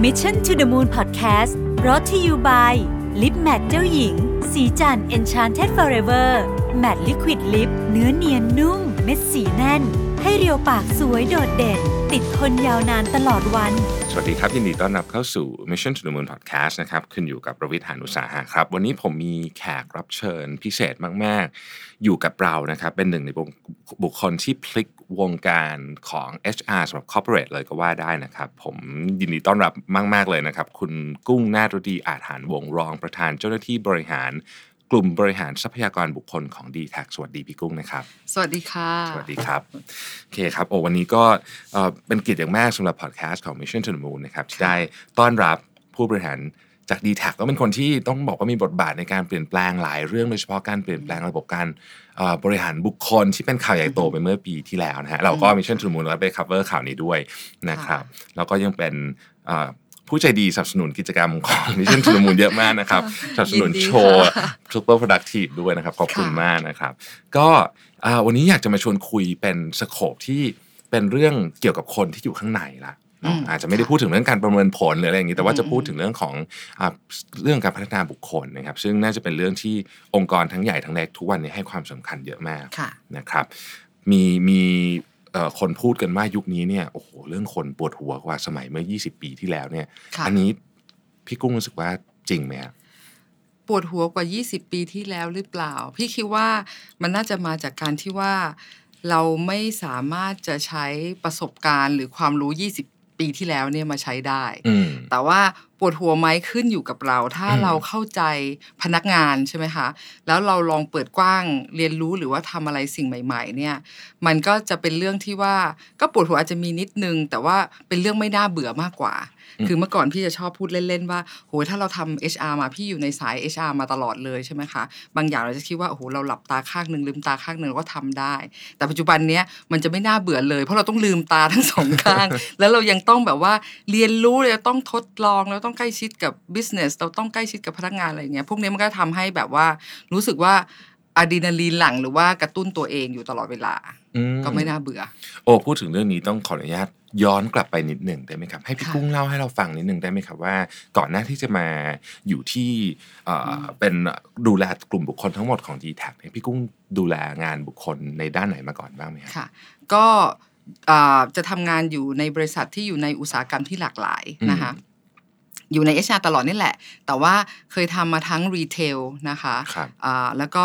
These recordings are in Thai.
Mission to the Moon Podcast รอที่ you by ลิปแมทเจ้าหญิง สีจัน Enchanted Forever Matte Liquid Lip เนื้อเนียนนุ่ม เม็ดสีแน่น ให้เรียวปากสวยโดดเด่น ติดทนยาวนานตลอดวัน สวัสดีครับ ยินดีต้อนรับเข้าสู่ Mission to the Moon Podcast นะครับขึ้นอยู่กับประวิทยานุสาหะครับ วันนี้ผมมีแขกรับเชิญพิเศษมาก ๆ อยู่กับเรานะครับ เป็นหนึ่งในบุคคลที่พลิก วงการของ HR สำหรับ Corporate เลยก็ว่าได้นะครับ ผมยินดีต้อนรับมาก ๆ เลยนะครับ คุณกุ้งนาฏดีอาหารวงรองประธานเจ้าหน้าที่บริหารกลุ่มบริหารทรัพยากรบุคคลของ d t แทสวัสดีพี่กุ้งนะครับ สวัสดีค่ะ สวัสดีครับโอเคครับโอ้วันนี้ก็เอ่อเป็นเกียรติอย่างมากสำหรับพอดแคสต์ของ Mission to the Moon นะครับที่ได้ต้อนรับผู้บริหารจาก d t แทก็เป็นคนที่ต้องบอกว่ามีบทบาทในการเปลี่ยนแปลงหลายเรื่องโดยเฉพาะการเปลี่ยนแปลงระบบการเอ่อ บริหารบุคคลที่เป็นข่าวใหญ่โตไปเมื่อปีที่แล้วนะฮะเราก็ Mission to the Moon เราไป cover ข่าวนี้ด้วยนะครับแล้วก็ยังเป็นเอ่อผู้ใจดีสนับสนุนกิจกรรมของ Mission to the Moon เยอะมากนะครับสนับสนุนยินดีโชว์ค่ะ super productive ด้วยนะครับขอบคุณค่ะมากนะครับ ก็อ่าวันนี้อยากจะมาชวนคุยเป็นสโคปที่เป็นเรื่องเกี่ยวกับคนที่อยู่ข้างในละเน อะอืมอาจจะไม่ได้พูดถึงเรื่องการประเมินผลหรืออะไรอย่างนี้ แต่ว่าอืมจะพูดถึงเรื่องของอ่าเรื่องการพัฒนาบุคคลนะครับ ซึ่งน่าจะเป็นเรื่องที่องค์กรทั้งใหญ่ทั้งเล็กทุกวันนี้ให้ความสำคัญเยอะมากค่ะนะครับ มีมีเอ่อคนพูดกันว่ายุคนี้เนี่ยโอ้โหเรื่องคนปวดหัวกว่าสมัยเมื่อ 20 ปีที่แล้วเนี่ยค่ะอันนี้พี่กุ้งรู้สึกว่าจริงไหมครับปวดหัวกว่า 20 ปีที่แล้วหรือเปล่า พี่คิดว่ามันน่าจะมาจากการที่ว่าเราไม่สามารถจะใช้ประสบการณ์หรือความรู้ 20 ปีที่แล้วเนี่ยมาใช้ได้อืมแต่ว่าปวดหัวไหมขึ้นอยู่กับเรา ถ้าอืมเราเข้าใจพนักงานใช่ไหมคะ แล้วเราลองเปิดกว้างเรียนรู้หรือว่าทำอะไรสิ่งใหม่ ๆ เนี่ย มันก็จะเป็นเรื่องที่ว่าก็ปวดหัวอาจจะมีนิดนึง แต่ว่าเป็นเรื่องไม่น่าเบื่อมากกว่าอืม คือเมื่อก่อนพี่จะชอบพูดเล่นๆว่าโหถ้าเราทำ HR มาพี่อยู่ในสาย HR มาตลอดเลยใช่ไหมคะบางอย่างเราจะคิดว่าโอ้โหเราหลับตาข้างหนึ่งลืมตาข้างหนึ่งก็ทำได้ แต่ปัจจุบันเนี้ยมันจะไม่น่าเบื่อเลย เพราะเราต้องลืมตาทั้งสองข้าง แล้วเรายังต้องแบบว่าเรียนรู้เราต้องทดลองเราต้องใกล้ชิดกับ business เราต้องใกล้ชิดกับพนักงานอะไรเงี้ยพวกนี้มันก็ทำให้แบบว่ารู้สึกว่าอะดรีนาลีนหลั่งหรือว่ากระตุ้นตัวเองอยู่ตลอดเวลา ก็ไม่น่าเบื่อ โอ้พูดถึงเรื่องนี้ต้องขออนุญาตย้อนกลับไปนิดหนึ่งได้ไหมครับ ให้พี่ค่ะกุ้งเล่าให้เราฟังนิดหนึ่งได้ไหมครับว่า ก่อนหน้าที่จะมาอยู่ที่เอ่ออเป็นดูแลกลุ่มบุคคลทั้งหมดของ d t แทเนี่ยพี่กุ้งดูแลงานบุคคลในด้านไหนมาก่อนบ้างไหมครับค่ะ ก็อ่าจะทำงานอยู่ในบริษัทที่อยู่ในอุตสาหกรรมที่หลากหลายนะคะ อยู่ใน HR ตลอดนี่แหละ แต่ว่าเคยทำมาทั้ง retail นะคะครับอ่าแล้วก็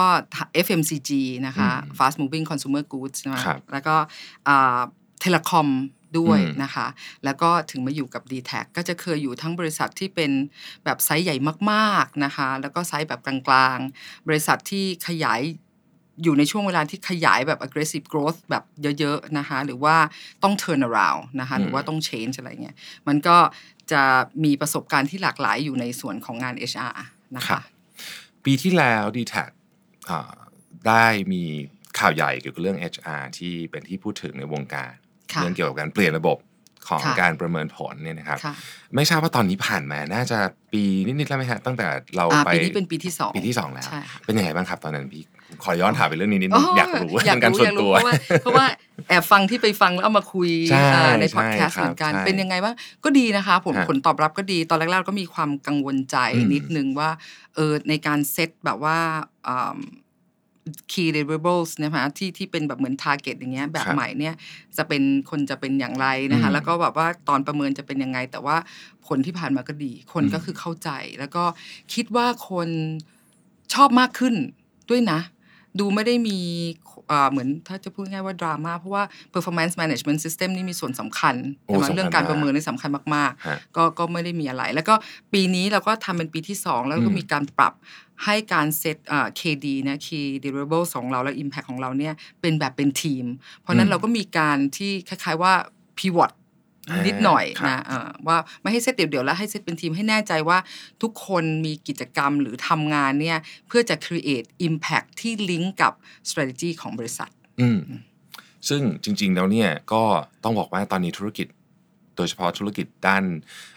FMCG นะคะอืม fast moving consumer goods นะคะครับแล้วก็ telecom ด้วยอืมนะคะ แล้วก็ถึงมาอยู่กับ d t แทก็จะเคยอยู่ทั้งบริษัทที่เป็นแบบไซส์ใหญ่มากๆนะคะ แล้วก็ไซส์แบบกลางๆ บริษัทที่ขยายอยู่ในช่วงเวลาที่ขยายแบบ aggressive growth แบบเยอะ ๆ นะคะ หรือว่าต้อง turn around นะคะ หรือว่าต้อง change อะไรเงี้ย มันก็ จะมีประสบการณ์ที่หลากหลายอยู่ในส่วนของงาน HR นะครัคะบปีที่แล้ว d t แทได้มีข่าวใหญ่เกี่ยวกับเรื่อง HR ที่เป็นที่พูดถึงในวงการค่ะเรื่องเกี่ยวกับการเปลี่ยนระบบของค่ะการประเมินผลเนี่ยนะครับค่ะไม่ทราบว่าตอนนี้ผ่านมา น่าจะปีนิดๆแล้วไหมฮะตั้งแต่เราอ่าไปปีนี้เป็นปีที่สองปีที่สองแล้วใช่ค่ะเป็นยังไงบ้างครับตอนนั้นพี่ ขอย้อนถามไปเรื่องนี้นิดอ๋นึงอยากรู้อยากเป็นการรู้ส่วอนยากตัรู้วเพราะว่าเพราะว่าแอบฟังที่ไปฟังแล้วเอามาคุยใช่อ่าในใช่พอดแคสต์ครับเหมือนกันใช่เป็นยังไงบ้างก็ดีนะคะ ผลฮะผลตอบรับก็ดีตอนแรกๆก็มีความกังวลใจอืมนิดนึงว่าเออในการเซตแบบว่าอ่า key deliverables นะคะที่ที่เป็นแบบเหมือน target อย่างเงี้ยแบบครับใหม่เนี่ยจะเป็นคนจะเป็นอย่างไรนะคะอืมแล้วก็แบบว่าตอนประเมินจะเป็นยังไง แต่ว่าผลที่ผ่านมาก็ดี คนอืมก็คือเข้าใจ แล้วก็คิดว่าคนชอบมากขึ้นด้วยนะ ดูไม่ได้มีอ่าเหมือนถ้าจะพูดง่ายว่าดราม่าเพราะว่า performance management system นี่มีส่วนสำคัญโอ้ใช่ไหมสำคัญเรื่องการมากประเมินนี่สำคัญมากฮะๆก็ก็ไม่ได้มีอะไร แล้วก็ปีนี้เราก็ทำเป็นปีที่ 2 แล้วก็อืมมีการปรับให้การเซตอ่า KD นะ Key Deliverables ของเราและ Impact ของเราเนี่ยเป็นแบบเป็นทีม เพราะฉะนั้นเราก็มีการที่คล้ายๆว่า pivot อ่า นินิดหน่อยครับนะอ่าว่าไม่ให้เซตเดี่ยวๆแล้วให้เซตเป็นทีมให้แน่ใจว่าทุกคนมีกิจกรรมหรือทำงานเนี่ยเพื่อจะ create impact ที่ลิงก์กับ strategy ของบริษัทอืมซึ่งจริงๆแล้วเนี่ยก็ต้องบอกว่าตอนนี้ธุรกิจโดยเฉพาะธุรกิจด้าน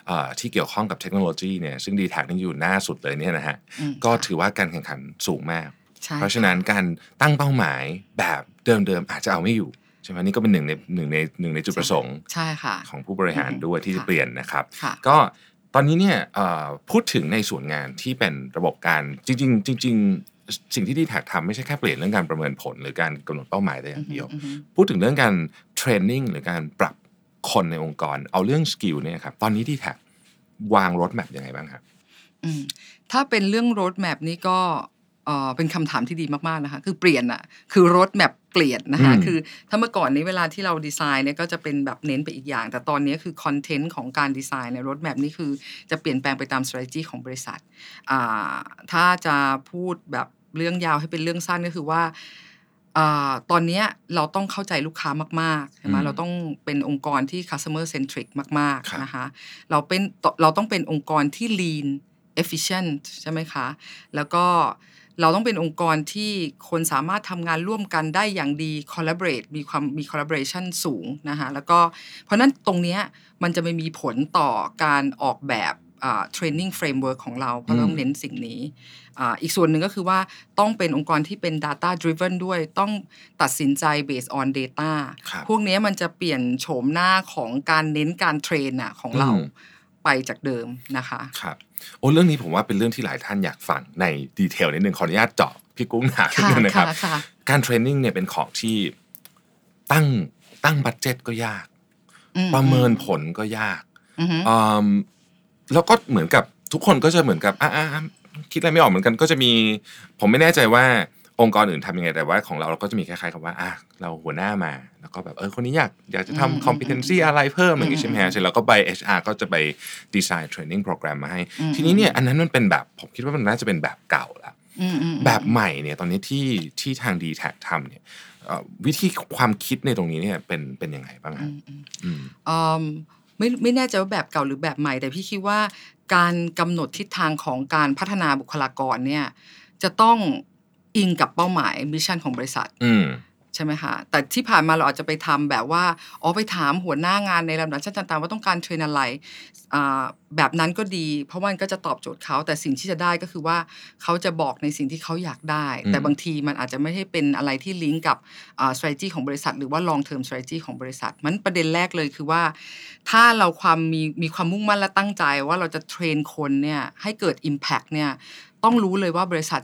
เอ่อที่เกี่ยวข้องกับเทคโนโลยีเนี่ยซึ่งดีแท็กนี่อยู่หน้าสุดเลยเนี่ยนะฮะอืมก็ค่ะถือว่าการแข่งขันสูงมากใช่เพราะฉะนั้นการตั้งเป้าหมายแบบเดิมๆอาจจะเอาไม่อยู่ ใช่ไหมนี่ก็เป็นหนึ่งในหนึ่งในหนึ่งในจุดประสงค์ใช่ค่ะของผู้บริหารอืมด้วยที่จะค่ะเปลี่ยนนะครับค่ะก็ตอนนี้เนี่ยเอ่อพูดถึงในส่วนงานที่เป็นระบบการจริงๆจริงๆสิ่งที่ดีแทคทำไม่ใช่แค่เปลี่ยนเรื่องการประเมินผล หรือการกำหนดเป้าหมายแต่อย่างเดียวอือฮึพูดถึงเรื่องการ training หรือการปรับคนในองค์กร เอาเรื่อง skill เนี่ยครับตอนนี้ดีแทควาง roadmap ยังไงบ้างครับอืมถ้าเป็นเรื่อง road map นี่ก็เอ่อเป็นคำถามที่ดีมากๆนะคะ คือเปลี่ยนอะคือ road map เปลี่ยนนะคะอืมคือถ้าเมื่อก่อนนี้เวลาที่เราดีไซน์เนี่ยก็จะเป็นแบบเน้นไปอีกอย่าง แต่ตอนนี้คือคอนเทนต์ของการดีไซน์ใน road map นี่คือจะเปลี่ยนแปลงไปตาม strategy ของบริษัทอ่าถ้าจะพูดแบบเรื่องยาวให้เป็นเรื่องสั้นก็คือว่าอาตอนเนี้ยเราต้องเข้าใจลูกค้ามากๆใช่ไหมอืมเราต้องเป็นองค์กรที่ customer centric มากครับๆนะคะเราเป็นเราต้องเป็นองค์กรที่ lean efficient ใช่ไหมคะ แล้วก็ เราต้องเป็นองค์กรที่คนสามารถทำงานร่วมกันได้อย่างดี collaborate มีความมี collaboration สูงนะคะแล้วก็เพราะฉะนั้นตรงเนี้ยมันจะไม่มีผลต่อการออกแบบอ่า training framework ของเราเพราะเราต้องเน้นสิ่งนี้อ่าอีกส่วนหนึ่งก็คือว่าต้องเป็นองค์กรที่เป็น data driven ด้วยต้องตัดสินใจ based on data ครับพวกเนี้ยมันจะเปลี่ยนโฉมหน้าของการเน้นการ train น่ะของเราอืม ไปจากเดิมนะคะครับโอ้เรื่องนี้ผมว่าเป็นเรื่องที่หลายท่านอยากฟังใน detail นิดนึงขออนุญาตเจาะพี่กุ้งหนาขึ้นค่ะงนะครับค่ะค่ะการ training เนี่ยเป็นของที่ตั้งตั้ง budget ก็ยากอืประเมินผลก็ยากอือฮึอืมแล้วก็เหมือนกับทุกคนก็จะเหมือนกับอะอะอะคิดอะไรไม่ออกเหมือนกันก็จะมี ผมไม่แน่ใจว่า องค์กรอื่นทำยังไงแต่ว่าของเราเราก็จะมีคล้ายๆกับว่าอะเราหัวหน้ามา แล้วก็แบบเออคนนี้อยากอยากจะอืมทำ competency อะไรเพิ่มอย่างนี้อืมใช่ไหมฮะเสร็จแล้วก็ไป HR ก็จะไปดีไซน์ training program มาให้อืมทีนี้เนี่ยอันนั้นมันเป็นแบบผมคิดว่ามันน่าจะเป็นแบบเก่าละอืมอืมแบบใหม่เนี่ยตอนนี้ที่ที่ทาง d t แททำเนี่ยเอ่อวิธีความคิดในตรงนี้เนี่ยเป็นเป็นยังไงบ้างอืฮะมอืมอืมอืมไม่ไม่แน่ใจว่าแบบเก่าหรือแบบใหม่ แต่พี่คิดว่าการกำหนดทิศทางของการพัฒนาบุคลากรเนี่ยจะต้อง อิงกับเป้าหมาย mission ของบริษัทอืมใช่ไหมคะแต่ที่ผ่านมาเราอาจจะไปทำแบบว่าอ๋อไปถามหัวหน้างานในลำดับชั้นต่างๆว่าต้องการ train อะไรอ่าแบบนั้นก็ดี เพราะว่ามันก็จะตอบโจทย์เขาแต่สิ่งที่จะได้ก็คือว่าเขาจะบอกในสิ่งที่เขาอยากได้อืมแต่บางทีมันอาจจะไม่ให้เป็นอะไรที่ลิงก์กับอ่า strategy ของบริษัท หรือว่า long term strategy ของบริษัท มันประเด็นแรกเลยคือว่า ถ้าเราความมีมีความมุ่งมั่นและตั้งใจว่าเราจะ train คนเนี่ยให้เกิด impact เนี่ยต้องรู้เลยว่าบริษัท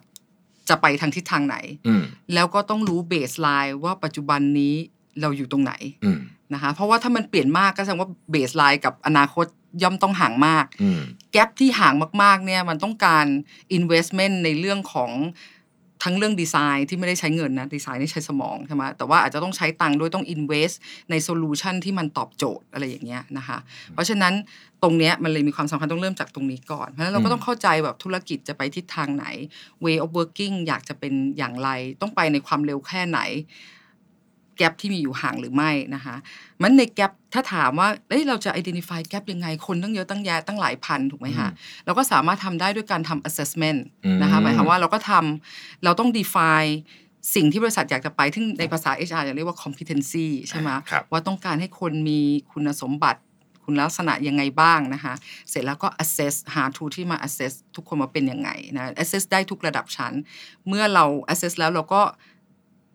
จะไปทางทิศทางไหนอืมแล้วก็ต้องรู้ baseline ว่าปัจจุบันนี้เราอยู่ตรงไหนอืมนะคะเพราะว่าถ้ามันเปลี่ยนมากก็แสดงว่า baseline กับอนาคตย่อมต้องห่างมากอืม gap ที่ห่างมากๆเนี่ยมันต้องการ investment ในเรื่องของ ทั้งเรื่องดีไซน์ที่ไม่ได้ใช้เงินนะดีไซน์นี่ใช้สมองใช่ไหมแต่ว่าอาจจะต้องใช้ตังค์ด้วยต้อง invest ใน solution ที่มันตอบโจทย์อะไรอย่างเงี้ยนะคะเพราะฉะนั้นตรงเนี้ยมันเลยมีความสำคัญต้องเริ่มจากตรงนี้ก่อนเพราะฉะนั้นเราก็ต้องเข้าใจแบบธุรกิจจะไปทิศทางไหน way of working อยากจะเป็นอย่างไร ต้องไปในความเร็วแค่ไหน แกลบที่มีอยู่ห่างหรือไม่นะคะมันในแกลบถ้าถามว่าเอ้ยเราจะ identify แกลบยังไงคนตั้งเยอะตั้งแยะตั้งหลายพันถูกไหมคะเราก็สามารถทำได้ด้วยการทำ assessment อืมนะคะหมายความว่าเราก็ทำเราต้อง define สิ่งที่บริษัทอยากจะไปที่ในภาษา HR จะเรียกว่า competency ใช่ไหมครับว่าต้องการให้คนมีคุณสมบัติคุณลักษณะยังไงบ้างนะคะ เสร็จแล้วก็ assess หา tool ที่มา assess ทุกคนมาเป็นยังไงนะ assess ได้ทุกระดับชั้น เมื่อเรา assess แล้วเราก็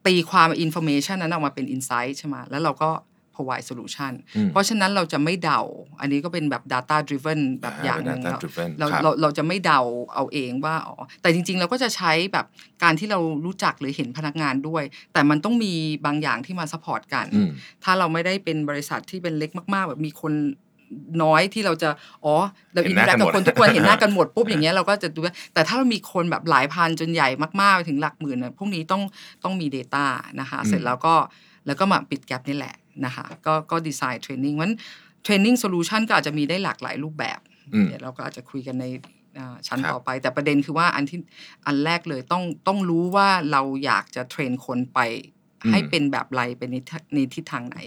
ตีความ information นั้นออกมาเป็น insight ใช่ไหมแล้วเราก็ provide solution อืมเพราะฉะนั้นเราจะไม่เดา อันนี้ก็เป็นแบบ data driven แบบอย่างหนึ่งเป็น data driven เราครับเราเราจะไม่เดาเอาเองว่าอ๋อแต่จริง ๆ เราก็จะใช้แบบการที่เรารู้จักหรือเห็นพนักงานด้วย แต่มันต้องมีบางอย่างที่มา support กันอืมถ้าเราไม่ได้เป็นบริษัทที่เป็นเล็กมาก ๆ แบบมีคน น้อยที่เราจะอ๋อเราเห็นหน้ากันหมด interact กับคนทุกคนเห็นหน้ากันหมดปุ๊บอย่างเงี้ยเราก็จะดูว่าแต่ถ้าเรามีคนแบบหลายพันจนใหญ่มากๆไปถึงหลักหมื่นนะพวกนี้ต้องต้องมี Data นะคะ เสร็จแล้วก็แล้วก็มาปิด gap นี่แหละนะคะก็ก็ design training มัน training solution ก็อาจจะมีได้หลากหลายรูปแบบอืมเดี๋ยวเราก็อาจจะคุยกันในอ่าชั้นครับต่อไป แต่ประเด็นคือว่าอันที่อันแรกเลยต้องต้องรู้ว่าเราอยากจะ train คนไปให้เป็นแบบไรเป็นในทิศในทิศทางไหน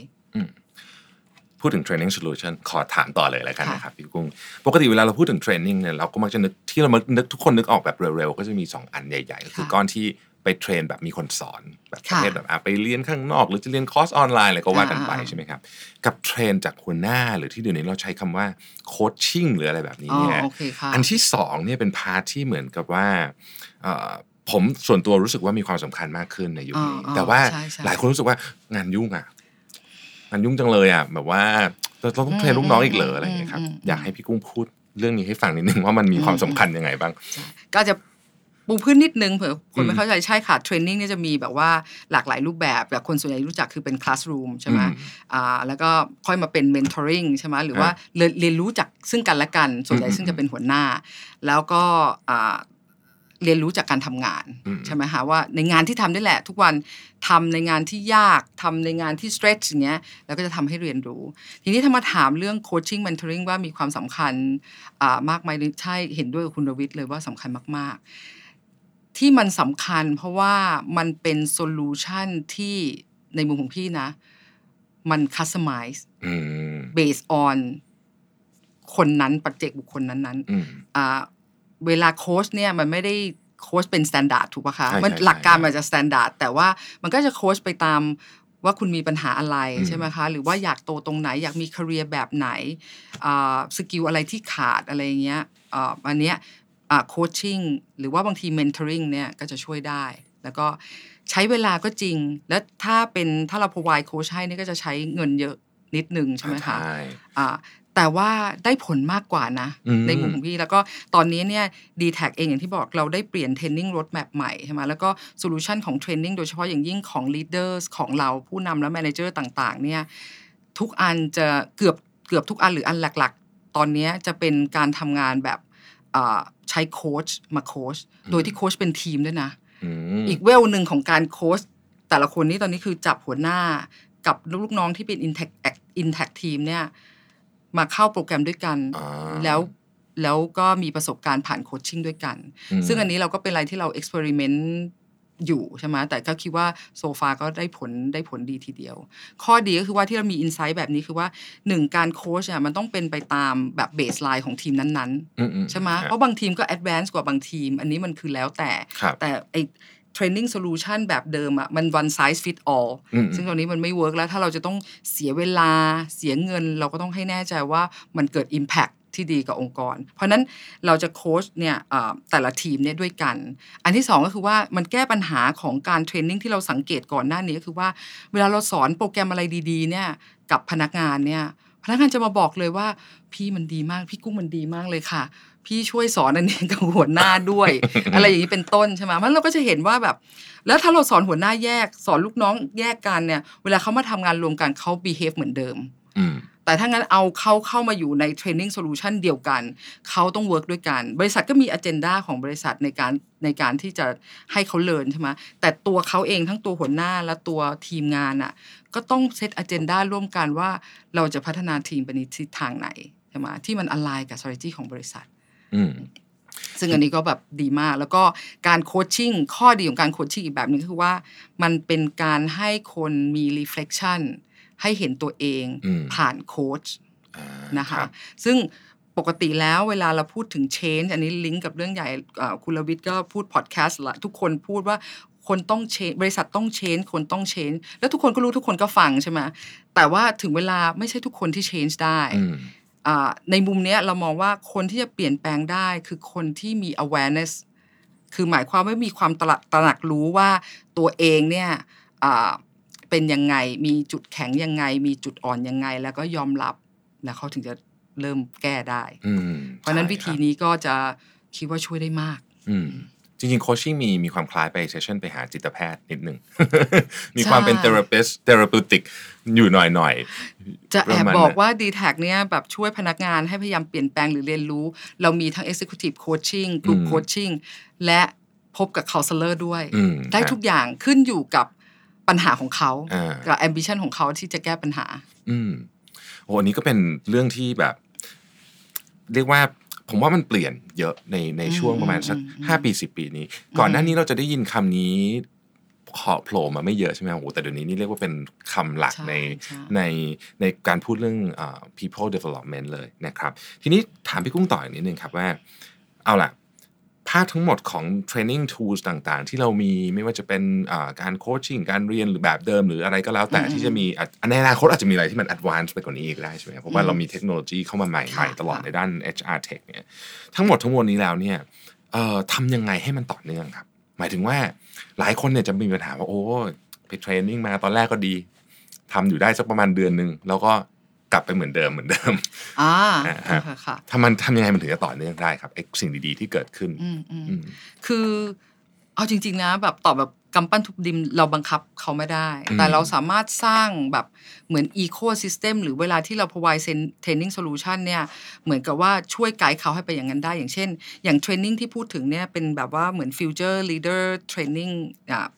พูดถึง training solution ขอถามต่อเลยแล้วกันค่ะนะครับพี่กุ้ง ปกติเวลาเราพูดถึง training เนี่ยเราก็มักจะนึกที่เรามักนึกทุกคนนึกออกแบบเร็วๆ ก็จะมี 2 อันใหญ่ๆ ก็คือก้อนที่ไป train แบบมีคนสอนแบบประเภทแบบอะไปเรียนข้างนอก หรือจะเรียนคอร์สออนไลน์อะไรก็ว่ากันไปอ่าใช่ไหมครับ กับ train จากหัวหน้าหรือที่เดี๋ยวนี้เราใช้คำว่าcoaching หรืออะไรแบบนี้อ๋อเนี่ยโอเคค่ะอันที่สองเนี่ยเป็น part ที่เหมือนกับว่าเอ่อผมส่วนตัวรู้สึกว่ามีความสำคัญมากขึ้นในยุคนี้อ่าอ่าแต่ว่าใช่ใช่หลายคนรู้สึกว่างานยุ่งอะ มันยุ่งจังเลยอะแบบว่าเราต้อง train ลูกน้องอีกเหรออะไรอย่างเงี้ยครับอืมอืมอยากให้พี่กุ้งพูดเรื่องนี้ให้ฟังนิดนึงว่ามันมีความสำคัญยังไงบ้าง ก็จะปูพื้นนิดนึงเผื่อคนอืมไม่เข้าใจใช่ค่ะ training เนี่ยจะมีแบบว่าหลากหลายรูปแบบแต่คนส่วนใหญ่รู้จักคือเป็น classroom ใช่ไหมอืมอ่าแล้วก็ค่อยมาเป็นเมนทอริงใช่ไหมหรือว่าอ่าเรียนเรียนรู้จากซึ่งกันและกัน ส่วนใหญ่อืมซึ่งจะเป็นหัวหน้า แล้วก็อ่า เรียนรู้จากการทำงานอืมใช่ไหมคะว่าในงานที่ทำได้แหละ ทุกวันทำในงานที่ยากทำในงานที่ stretch อย่างเงี้ยแล้วก็จะทำให้เรียนรู้ ทีนี้ถ้ามาถามเรื่อง coaching mentoring ว่ามีความสำคัญอ่ามากไหมใช่เห็นด้วยกับคุณรวิทย์เลยว่าสำคัญมาก ๆ ที่มันสำคัญเพราะว่ามันเป็น solution ที่ในมุมของพี่นะ มัน customize อืม based on คนนั้นปัจเจกบุคคลนั้นๆอืมอ่า เวลาโค้ชเนี่ยมันไม่ได้โค้ชเป็น s ต a นดาร์ดถูกปะคะใช่มันใช่หลักการใช่มันจะ s ต a นดาร์ดแต่ว่ามันก็จะโค้ชไปตามว่าคุณมีปัญหาอะไรอืมใช่ไหมคะ หรือว่าอยากโตตรงไหน อยากมีค a เ e ียแบบไหนสกิลอะไรที่ขาดอะไรอย่างเงี้ยอ่าอันเนี้ยcoaching หรือว่าบางที mentoring เนี่ยก็จะช่วยได้ แล้วก็ใช้เวลาก็จริง แล้วถ้าเป็นถ้าเรา provide โค้ชให้นี่ก็จะใช้เงินเยอะนิดนึงใช่ไหมคะใช่อ่า แต่ว่าได้ผลมากกว่านะอืมในมุมของพี่แล้วก็ตอนนี้เนี่ย d t แทเองอย่างที่บอกเราได้เปลี่ยน training roadmap ใหม่ใช่ไหมแล้วก็ solution ของ training โดยเฉพาะอย่างยิ่งของ leaders ของเราผู้นำและ manager ต่างๆเนี่ยทุกอันจะเกือบเกือบทุกอันหรืออันหลักๆ ตอนนี้จะเป็นการทำงานแบบอ่าใช้โค้ชมาโค้ชโดยที่โค้ชเป็นทีมด้วยนะอืมอีกวลหนึ่งของการโค้ชแต่ละคนนี่ตอนนี้คือจับหัวหน้ากับลูกน้องที่เป็น Intact Intact Team เนี่ย มาเข้าโปรแกรมด้วยกันอ่าแล้วแล้วก็มีประสบการณ์ผ่าน coaching ด้วยกันอืมซึ่งอันนี้เราก็เป็นอะไรที่เรา experiment อยู่ใช่ไหมแต่ก็คิดว่า so far ก็ได้ผลได้ผลดีทีเดียว ข้อดีก็คือว่าที่เรามี insight แบบนี้คือว่าหนึ่งการโค้ชเนี่ยมันต้องเป็นไปตามแบบ baseline ของทีมนั้นๆอือืใช่ไหมครับเพราะบางทีมก็ advance กว่าบางทีม อันนี้มันคือแล้วแต่ ครับแต่ไอ training solution แบบเดิมอะมัน one size fit all อืมซึ่งตอนนี้มันไม่ work แล้ว ถ้าเราจะต้องเสียเวลาเสียเงิน เราก็ต้องให้แน่ใจว่ามันเกิด impact ที่ดีกับองค์กร เพราะฉะนั้นเราจะโค้ชเนี่ยเอ่อแต่ละทีมเนี่ยด้วยกัน อันที่สองก็คือว่ามันแก้ปัญหาของการ training ที่เราสังเกตก่อนหน้านี้ก็คือว่าเวลาเราสอนโปรแกรมอะไรดีๆเนี่ยกับพนักงานเนี่ยพนักงานจะมาบอกเลยว่าพี่มันดีมาก พี่กุ้งมันดีมากเลยค่ะ พี่ช่วยสอนอันนี้กับหัวหน้าด้วย อะไรอย่างนี้เป็นต้นใช่ไหมมันเราก็จะเห็นว่าแบบ แล้วถ้าเราสอนหัวหน้าแยก สอนลูกน้องแยกกันเนี่ย เวลาเขามาทำงานรวมกันเขา behave เหมือนเดิมอืมแต่ถ้างั้นเอาเขาเข้ามาอยู่ใน training solution เดียวกัน เขาต้อง work ด้วยกัน บริษัทก็มี agenda ของบริษัทในการในการที่จะให้เขาเลินใช่ไหมแต่ตัวเขาเองทั้งตัวหัวหน้าและตัวทีมงานอะ ก็ต้องเซต agenda ร่วมกันว่าเราจะพัฒนาทีมไปในทิศทางไหนใช่ไหมที่มัน align กับ strategy ของบริษัทอืม ซึ่งอันนี้ก็แบบดีมาก แล้วก็การโคชชิ่งข้อดีของการโคชชิ่งอีกแบบหนึงก็คือว่ามันเป็นการให้คนมี reflection ให้เห็นตัวเองอืมผ่านโค้ชอ่านะคะรับซึ่งปกติแล้วเวลาเราพูดถึง change อันนี้ลิงก์กับเรื่องใหญ่อ่าคุณลวิทย์ก็พูดพอดแคสต์ละทุกคนพูดว่าคนต้อง change บริษัทต้อง change คนต้อง change แล้วทุกคนก็รู้ทุกคนก็ฟังใช่ไหมแต่ว่าถึงเวลาไม่ใช่ทุกคนที่ change ได้อืมอ่า ในมุมเนี้ยเรามองว่าคนที่จะเปลี่ยนแปลงได้คือคนที่มี awareness คือหมายความว่ามีความตระตระหนักรู้ว่าตัวเองเนี่ยอ่าเป็นยังไง มีจุดแข็งยังไง มีจุดอ่อนยังไง แล้วก็ยอมรับนะเขาถึงจะเริ่มแก้ได้อืมเพราะฉะนั้นใช่วิธีครับนี้ก็จะคิดว่าช่วยได้มาก อืม จริงๆโคชชิ่งมีมีความคล้ายไปเซสชั่นไปหาจิตแพทย์นิดหนึ่ง มีความเป็นใช่เทอราปิสเทอราปิติกอยู่หน่อยหน่อยๆจะแอบประมาณบอกนั้นว่า d t แทเนี่ยแบบช่วยพนักงานให้พยายามเปลี่ยนแปลงหรือเรียนรู้ เรามีทั้ง Executive Coaching Group อืม Coaching และพบกับ Counselor ด้วยอืมได้ครับทุกอย่างขึ้นอยู่กับปัญหาของเขาอ่ากับ ambition ของเขาที่จะแก้ปัญหา อืมโอ้อันนี้ก็เป็นเรื่องที่แบบ เรียกว่า ผมว่ามันเปลี่ยนเยอะในในช่วงประมาณสักอืมอืมห้าปีสิบปีนี้ ก่อนหน้านี้เราจะได้ยินคำนี้ขอโผล่มาไม่เยอะใช่ไหมโอ้โหแต่เดี๋ยวนี้นี่เรียกว่าเป็นคำหลักใช่ในใช่ในในการพูดเรื่องเอ่อ people development เลยนะครับ ทีนี้ถามพี่กุ้งต่ออีกนิดนึงครับว่า เอาล่ะ ภาพทั้งหมดของ training tools ต่างๆ ที่เรามีไม่ว่าจะเป็นอ่าการโคชชิ่งการเรียนหรือแบบเดิมหรืออะไรก็แล้วแต่อืมที่จะมีอะในอนาคตอาจจะมีอะไรที่มัน advanced ไปกว่านี้อีกได้ใช่ไหมเพราะว่าอืมเรามีเทคโนโลยีเข้ามาใหม่ค่ะๆตลอดค่ะในด้าน HR tech เนี่ยทั้งหมดทั้งมวลนี้แล้วเนี่ยเอ่อทำยังไงให้มันต่อเนื่องครับ หมายถึงว่าหลายคนเนี่ยจะมีปัญหาว่าโอ้ไปเทรนนิ่งมาตอนแรกก็ดีทำอยู่ได้สักประมาณเดือนหนึ่งแล้วก็ กลับไปเหมือนเดิมเหมือนเดิมอ่าอ่าฮะค่ะค่ะทำมันทำยังไงมันถึงจะต่อเนื่องได้ครับไอ้สิ่งดีๆที่เกิดขึ้นอืมอืมอืมคือเอาจริง ๆ นะ แบบตอบแบบกำปั้นทุบดินเราบังคับเขาไม่ได้อืมแต่เราสามารถสร้างแบบเหมือนอีโค y ิสเต็มหรือเวลาที่เรา provide training solution เนี่ยเหมือนกับว่าช่วยไกด์เขาให้ไปอย่างนั้นได้ อย่างเช่น อย่างเทรนนิ่งที่พูดถึงเนี่ยเป็นแบบว่าเหมือน future leader training อ่าอ่า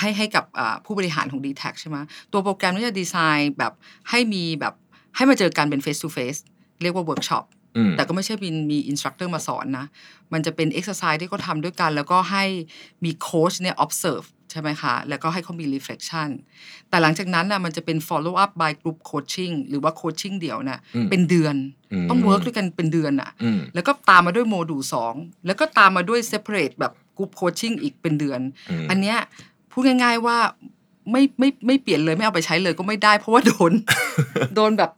ให้ให้กับอ่าผู้บริหารของ d t แทใช่ไหมตัวโปรแกรมนี้จะดีไซน์แบบให้มีแบบให้มาเจอกันเป็น face to face เรียกว่า workshop อืมแต่ก็ไม่ใช่มีมี instructor มาสอนนะ มันจะเป็นเอ็กซ์ไซส์ที่เขาทำด้วยกัน แล้วก็ให้มีโค้ชเนี่ย observe ใช่ไหมคะ แล้วก็ให้เขามี reflection แต่หลังจากนั้นนะมันจะเป็น follow up by group coaching หรือว่า coaching เดี่ยวนะอืมเป็นเดือนอืมต้อง work ด้วยกันเป็นเดือนอะอืมแล้วก็ตามมาด้วยโมดูลสองแล้วก็ตามมาด้วย separate แบบ group coaching อีกเป็นเดือนอืมอันเนี้ย พูดง่าย ๆ ว่าไม่ไม่ไม่เปลี่ยนเลยไม่เอาไปใช้เลยก็ไม่ได้ เพราะว่าโดน โดนแบบ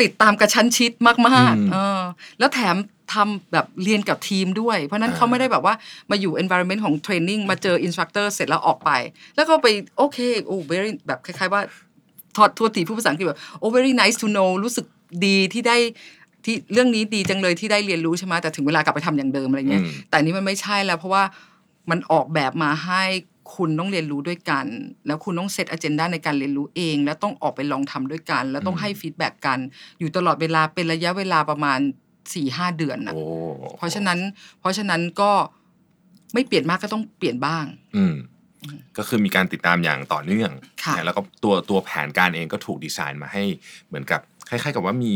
ติดตามกระชั้นชิดมากอืมๆเออแล้วแถมทำแบบเรียนกับทีมด้วย เพราะฉะนั้นอ่าเขาไม่ได้แบบว่ามาอยู่ environment ของ training มาเจอ instructor เสร็จแล้วออกไป แล้วก็ไปโอเคโอ้ very แบบคล้ายๆว่าทอดทัวตีผู้ภาษาอังกฤษแบบโอ้ very nice to know รู้สึกดีที่ได้ที่เรื่องนี้ดีจังเลยที่ได้เรียนรู้ใช่ไหมแต่ถึงเวลากลับไปทำอย่างเดิมอะไรเงี้ยอืมแต่อันนี้มันไม่ใช่แล้วเพราะว่ามันออกแบบมาให้ คุณต้องเรียนรู้ด้วยกัน แล้วคุณต้องเซตอ g e n d a ในการเรียนรู้เอง แล้วต้องออกไปลองทำด้วยกัน แล้วต้องให้ feedback กัน อยู่ตลอดเวลาเป็นระยะเวลาประมาณสี่ห้าเดือนนะโอ้เพราะฉะนั้น เพราะฉะนั้นก็ไม่เปลี่ยนมากก็ต้องเปลี่ยนบ้าง อืมก็คือมีการติดตามอย่างต่อเนื่องค่ะนะแล้วก็ตัวตัวแผนการเองก็ถูกดีไซน์มาให้เหมือนกับคล้าย ๆ กับว่ามี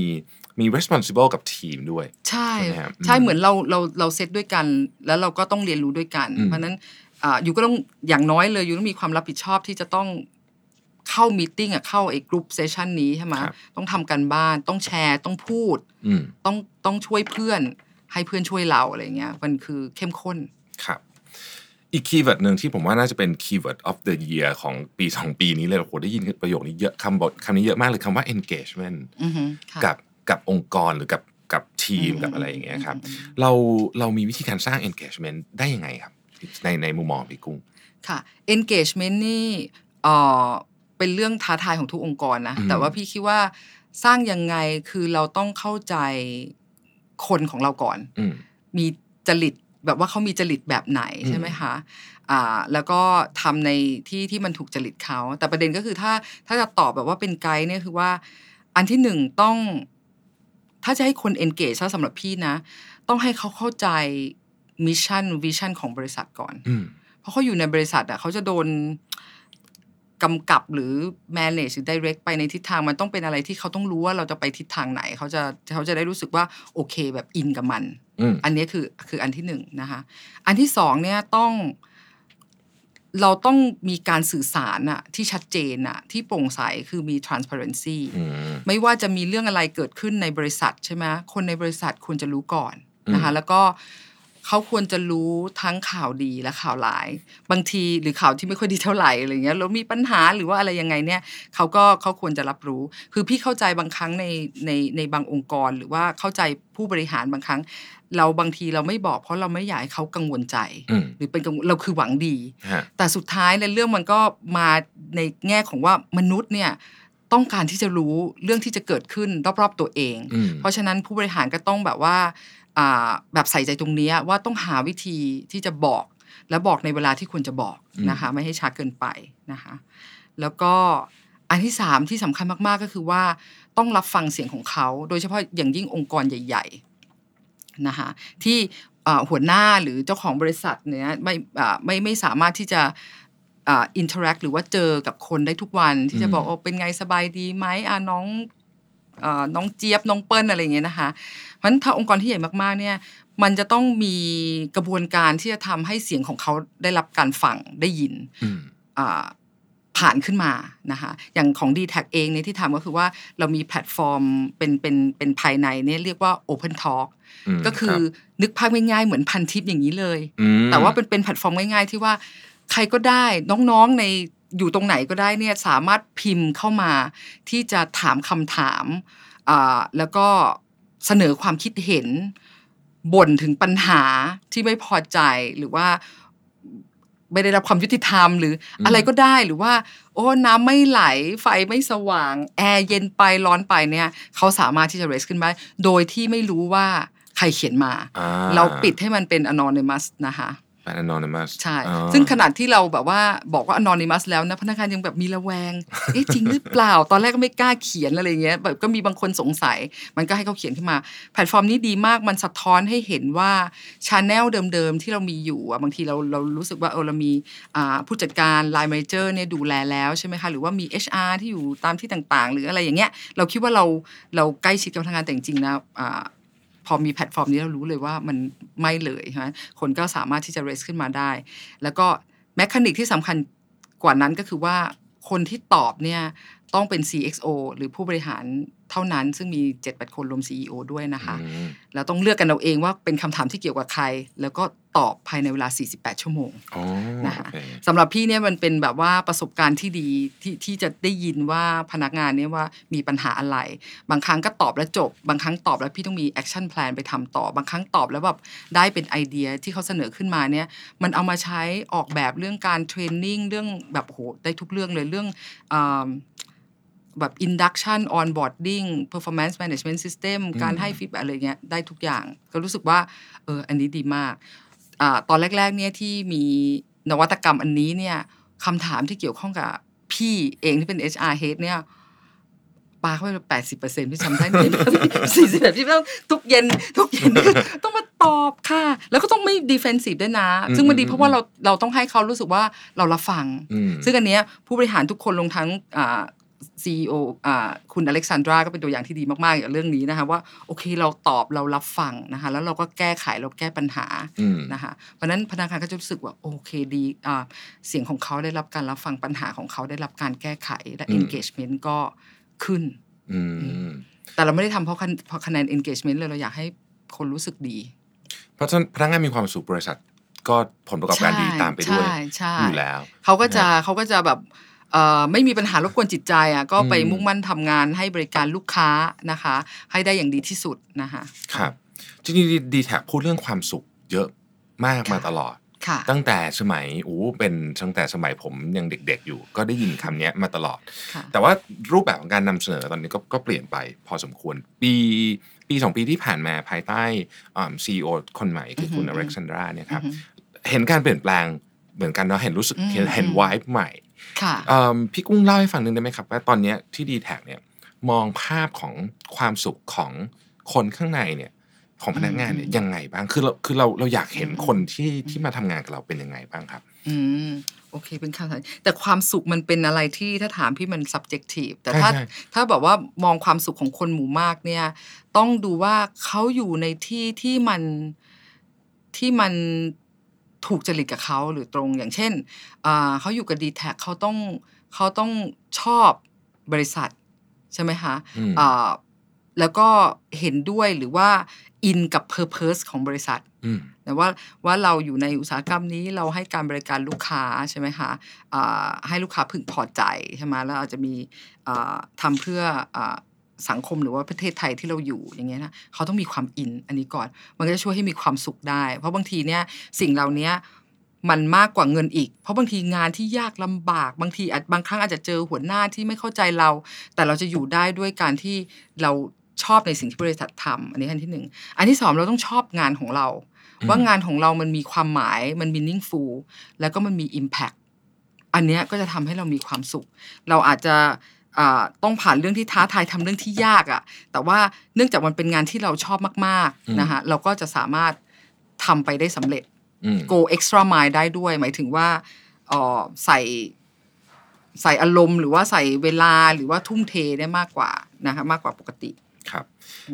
มี responsible กับทีมด้วย ใช่ใช่ไหมครับใช่อืมเหมือนเราเราเราเซตด้วยกัน แล้วเราก็ต้องเรียนรู้ด้วยกันอืมเพราะฉะนั้น อ่า you ก็ต้องอย่างน้อยเลย you ต้องมีความรับผิดชอบที่จะต้องเข้า meeting อะเข้าไอ้ group session นี้ใช่ไหมครับต้องทำการบ้านต้องแชร์ต้องพูดอืมต้องต้องช่วยเพื่อนให้เพื่อนช่วยเราอะไรเงี้ยมันคือเข้มข้นครับ อีก keyword หนึ่งที่ผมว่าน่าจะเป็นคีย์เวิร์ด of the year ของปีสองปีนี้เลยโอ้โหได้ยินประโยคนี้เยอะคำบทคำนี้เยอะมากเลยคำว่า engagement อือฮึค่ะกับกับองค์กรหรือกับกับทีมอืมกับอะไรอย่างเงี้ยครับอืมอืมเราเรามีวิธีการสร้าง engagement ได้ยังไงครับ ในในมุมมองของพี่กุ้งค่ะ engagement นี่เอ่อเป็นเรื่องท้าทายของทุกองค์กรนะอืมแต่ว่าพี่คิดว่าสร้างยังไงคือเราต้องเข้าใจคนของเราก่อนอืมมีจริตแบบว่าเขามีจริตแบบไหนอืมใช่ไหมคะอ่าแล้วก็ทำในที่ที่มันถูกจริตเขาแต่ประเด็นก็คือถ้าถ้าจะตอบแบบว่าเป็นไกด์เนี่ยคือว่า อันที่หนึ่งต้อง ถ้าจะให้คน engage ถ้าสำหรับพี่นะ ต้องให้เขาเข้าใจ mission vision ของบริษัทก่อนอืมเพราะเขาอยู่ในบริษัทอะเขาจะโดนกำกับหรือ manage หรือ direct ไปในทิศทางมันต้องเป็นอะไรที่เขาต้องรู้ว่าเราจะไปทิศทางไหน เขาจะเขาจะได้รู้สึกว่าโอเคแบบ in กับมันอืมอันนี้คือคืออันที่หนึ่งนะคะ อันที่สองเนี่ยต้องเราต้องมีการสื่อสารอะที่ชัดเจนอะที่โปร่งใสคือมี transparency อืมไม่ว่าจะมีเรื่องอะไรเกิดขึ้นในบริษัทใช่ไหมคนในบริษัทควรจะรู้ก่อนนะคะอืมแล้วก็ เขาควรจะรู้ทั้งข่าวดีและข่าวร้าย บางทีหรือข่าวที่ไม่ค่อยดีเท่าไหร่อะไรเงี้ยแล้วมีปัญหาหรือว่าอะไรยังไงเนี่ยเขาก็เขาควรจะรับรู้ คือพี่เข้าใจบางครั้งในในในบางองค์กร หรือว่าเข้าใจผู้บริหารบางครั้ง เราบางทีเราไม่บอก เพราะเราไม่อยากให้เขากังวลใจอืมหรือเป็นกังวลเราคือหวังดีฮะแต่สุดท้ายในยเรื่องมันก็มาในแง่ของว่ามนุษย์เนี่ยต้องการที่จะรู้เรื่องที่จะเกิดขึ้นรอบๆตัวเองอืมเพราะฉะนั้นผู้บริหารก็ต้องแบบว่าอ่า แบบใส่ใจตรงเนี้ยว่าต้องหาวิธีที่จะบอก และบอกในเวลาที่ควรจะบอกอืมนะคะ ไม่ให้ช้าเกินไปนะคะ แล้วก็อันที่สามที่สำคัญมาก ๆ ก็คือว่าต้องรับฟังเสียงของเขา โดยเฉพาะอย่างยิ่งองค์กรใหญ่ ๆนะคะที่อ่าหัวหน้าหรือเจ้าของบริษัทเนี่ยไม่อ่าไม่ไม่สามารถที่จะ interact หรือว่าเจอกับคนได้ทุกวันที่จะบอกอืมโอ้เป็นไงสบายดีไหมอ่าน้องอ่าน้องเจี๊ยบน้องเปิ้ลอะไรอย่างเงี้ยนะคะ เพราะฉะนั้นถ้าองค์กรที่ใหญ่มากๆเนี่ยมันจะต้องมีกระบวนการที่จะทำให้เสียงของเขาได้รับการฟังได้ยินอืมอ่าผ่านขึ้นมานะคะอย่างของ d t แทเองเนี่ยที่ทำก็คือว่าเรามีแพลตฟอร์มเป็นเป็นเป็นภายในเนี่ยเรียกว่า Open Talk มก็คือรับนึกภาพง่ายๆเหมือนพันทิปอย่างนี้เลยอืมแต่ว่าเป็นเป็นแพลตฟอร์มง่ายๆที่ว่าใครก็ได้น้องๆในอยู่ตรงไหนก็ได้เนี่ยสามารถพิมพ์เข้ามาที่จะถามคำถามอ่าแล้วก็ เสนอความคิดเห็นบ่นถึงปัญหาที่ไม่พอใจหรือว่าไม่ได้รับความยุติธรรม หรืออะไรก็ได้หรือว่า โอ้น้ำไม่ไหลไฟไม่สว่าง แอร์เย็นไปร้อนไปเนี่ย เขาสามารถที่จะ raise ขึ้นมาโดยที่ไม่รู้ว่าใครเขียนมาอ่าเราปิดให้มันเป็น anonymous นะคะ เป็น anonymous ใช่อ๋อซึ่งขนาดที่เราแบบว่าบอกว่า anonymous แล้วนะพนักงานยังแบบมีระแวง เอ๊ะจริงหรือเปล่า ตอนแรกก็ไม่กล้าเขียนอะไรเงี้ยแบบก็มีบางคนสงสัย มันก็ให้เขาเขียนขึ้นมา แพลตฟอร์มนี้ดีมากมันสะท้อนให้เห็นว่าchannel เดิมๆ ที่เรามีอยู่อะบางทีเราเรารู้สึกว่าเออเรามีอ่าผู้จัดการไลน์ manager เนี่ยดูแลแล้วใช่ไหมคะ หรือว่ามี HR ที่อยู่ตามที่ต่างๆ หรืออะไรอย่างเงี้ยเราคิดว่าเราเราใกล้ชิดกับพนักงานแต่จริงๆนะอ่า พอมีแพลตฟอร์มนี้เรารู้เลยว่ามันไม่เลยใช่ไหมคนก็สามารถที่จะ raise ขึ้นมาได้ แล้วก็ mechanic ที่สำคัญกว่านั้นก็คือว่าคนที่ตอบเนี่ยต้องเป็น CXO หรือผู้บริหาร เท่านั้น ซึ่งมี7-8คนรวม CEO ด้วยนะคะอืมแล้วต้องเลือกกันเอาเองว่าเป็นคำถามที่เกี่ยวกับใคร แล้วก็ตอบภายในเวลา 48 ชั่วโมงอ๋อนะคะโอเคสำหรับพี่เนี่ยมันเป็นแบบว่าประสบการณ์ที่ดีที่ที่จะได้ยินว่าพนักงานเนี่ยว่ามีปัญหาอะไร บางครั้งก็ตอบแล้วจบ บางครั้งตอบแล้วพี่ต้องมี action plan ไปทำต่อ บางครั้งตอบแล้วแบบได้เป็นไอเดียที่เขาเสนอขึ้นมาเนี่ยมันเอามาใช้ออกแบบเรื่องการ training เรื่องแบบโหได้ทุกเรื่องเลยเรื่องอา แบบ induction onboarding performance management system การให้ feedback อะไรเงี้ยได้ทุกอย่าง ก็รู้สึกว่าเอออันนี้ดีมากอาตอนแรกๆเนี่ยที่มีนวัตกรรมอันนี้เนี่ยคำถามที่เกี่ยวข้องกับพี่เองที่เป็น HR head เนี่ยปาเข้าไปแปดสิบเปอร์เซ็นต์พี่จำได้ไหมสี่สิบแบบที่ต้องทุกเย็น ทุกเย็นต้องมาตอบค่ะ แล้วก็ต้องไม่ defensive ด้วยนะ ซึ่งมันดีเพราะว่าเราเราต้องให้เขารู้สึกว่าเรารับฟังอืมซึ่งอันเนี้ยผู้บริหารทุกคนลงทั้ง อ่า CEO อ่าคุณอเล็กซานดราก็เป็นตัวอย่างที่ดีมากๆกับเรื่องนี้นะคะว่าโอเคเราตอบเรารับฟังนะคะแล้วเราก็แก้ไขเราแก้ปัญหาอืมนะคะเพราะฉะนั้นพนักงานก็จะรู้สึกว่าโอเคดีอ่าเสียงของเขาได้รับการรับฟังปัญหาของเขาได้รับการแก้ไขและอืม engagement ก็ขึ้นอืมแต่เราไม่ได้ทำเพราะคะเพราะคะแนน engagement เลยเราอยากให้คนรู้สึกดี เพราะฉะนั้นพนักงานมีความสุขบริษัทก็ผลประกอบการดีตามไปด้วยใช่ใช่อยู่แล้วเขาก็จะเขาก็จะแบบเอ่อ ไม่มีปัญหารบกวนจิตใจอะก็ไปอืมมุ่งมั่นทำงานให้บริการลูกค้านะคะ ให้ได้อย่างดีที่สุดนะคะครับจริงๆดีแท็พูดเรื่องความสุขเยอะมากมาค่ะตลอดค่ะตั้งแต่สมัยอู้เป็นตั้งแต่สมัยผมยังเด็ก ๆ อยู่ ก็ได้ยินคำเนี้ยมาตลอดค่ะแต่ว่ารูปแบบของการนำเสนอตอนนี้ก็ก็เปลี่ยนไปพอสมควร ปีปีสองปีที่ผ่านมาภายใต้ซีอีโอคนใหม่คือคุณอืออฮึเล็กซานดราเนี่ยครับอือฮึเห็นการเปลี่ยนแปลงเหมือนกันเนาะเห็นรู้สึกอืมเห็นเห็นอืมวายใหม่ค่ะเอิ่ม พี่กุ้งเล่าให้ฟังหนึงได้ไหมครับ ว่าตอนเนี้ยที่ดีแท็เนี่ยมองภาพของความสุขของคนข้างในเนี่ยของพนักงานเนี่ยอืมยังไงบ้างคือเราคือเราเราอยากเห็นอืมคนที่ที่มาทำงานกับเราเป็นยังไงบ้างครับ อืมโอเคเป็นคำถามแต่ความสุขมันเป็นอะไรที่ถ้าถามพี่มัน subjective แต่ใช่ถ้าใช่ถ้าแบบว่ามองความสุขของคนหมู่มากเนี่ย ต้องดูว่าเขาอยู่ในที่ที่มันที่มัน ถูกจริตกับเขาหรือตรงอย่างเช่นอ่าเขาอยู่กับ d t แทเขาต้องเขาต้องชอบบริษัทใช่ไหมคะอืมอ่าแล้วก็เห็นด้วยหรือว่าอินกับ purpose ของบริษัทอืมแต่ว่าว่าเราอยู่ในอุตสาหกรรมนี้เราให้การบริการลูกค้าใช่ไหมคะอ่าให้ลูกค้าพึงพอใจใช่ไหมแล้วอาจจะมีอ่าทำเพื่ออา สังคมหรือว่าประเทศไทยที่เราอยู่อย่างเงี้ยนะเขาต้องมีความอินอันนี้ก่อน มันก็จะช่วยให้มีความสุขได้ เพราะบางทีเนี่ยสิ่งเหล่านี้มันมากกว่าเงินอีก เพราะบางทีงานที่ยากลำบาก บางทีอาจบางครั้งอาจจะเจอหัวหน้าที่ไม่เข้าใจเรา แต่เราจะอยู่ได้ด้วยการที่เราชอบในสิ่งที่บริษัททำอันนี้อันที่หนึ่งอันที่สองเราต้องชอบงานของเราอืมว่างานของเรามันมีความหมายมัน meaningful แล้วก็มันมี impact อันเนี้ยก็จะทำให้เรามีความสุข เราอาจจะอ่า ต้องผ่านเรื่องที่ท้าทายทำเรื่องที่ยากอะ่ะ แต่ว่าเนื่องจากมันเป็นงานที่เราชอบมากอืมๆนะคะเราก็จะสามารถทำไปได้สำเร็จอืม go extra mile ได้ด้วย หมายถึงว่าเอ่อใส่ใส่อารมณ์หรือว่าใส่เวลาหรือว่าทุ่มเทได้มากกว่านะคะมากกว่าปกติ ครับ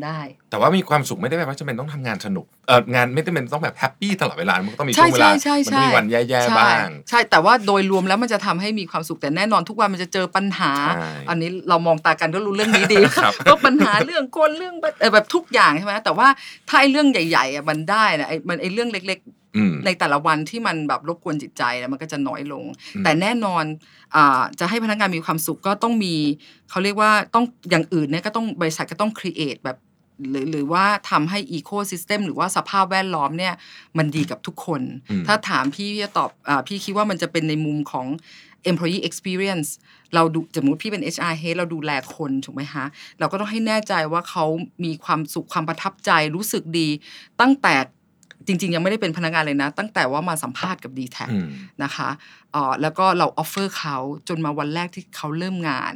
ได้ แต่ว่ามีความสุขไม่ได้แปลว่าจะเป็นต้องทำงานสนุกเอองานไม่ได้เป็นต้องแบบแฮปปี้ตลอดเวลา มันก็ต้องมีใช่ช่วงเวลาใช่ใช่มัต้องมีวันแย่ใช่ๆบ้าง ใช่แต่ว่าโดยรวมแล้วมันจะทำให้มีความสุขแต่แน่นอนทุกวันมันจะเจอปัญหาใช่อันนี้เรามองตากันก็รู้เรื่องนี้ดีครับก็ปัญหาเรื่องคนเรื่องแบบเอ่อแบบทุกอย่างใช่ไหมแต่ว่าถ้าไอ้เรื่องใหญ่ๆอะมันได้นะไอ้มันไอ้เรื่องเล็กอืมๆในแต่ละวันที่มันแบบรบกวนจิตใจนะมันก็จะน้อยลงอืมแต่แน่นอนอ่าจะให้พนักงานมีความสุขก็ต้องมีเขาเรียกว่าต้องอย่างอื่นเนี่ยก็ต้องบริษัทก็ต้อง create แบบหรือหรือว่าทำให้ ecosystem หรือว่าสภาพแวดล้อมเนี่ยมันดีกับทุกคนอืมถ้าถามพี่พี่จะตอบอาพี่คิดว่ามันจะเป็นในมุมของ employee experience เราดูสมมติพี่เป็น HR head เราดูแลคนถูกไหมฮะ เราก็ต้องให้แน่ใจว่าเขามีความสุขความประทับใจรู้สึกดี ตั้งแต่ จริง ๆ ยังไม่ได้เป็นพนักงานเลยนะ ตั้งแต่ว่ามาสัมภาษณ์กับ dtac อืมนะคะเอ่อแล้วก็เรา offer เขาจนมาวันแรกที่เขาเริ่มงาน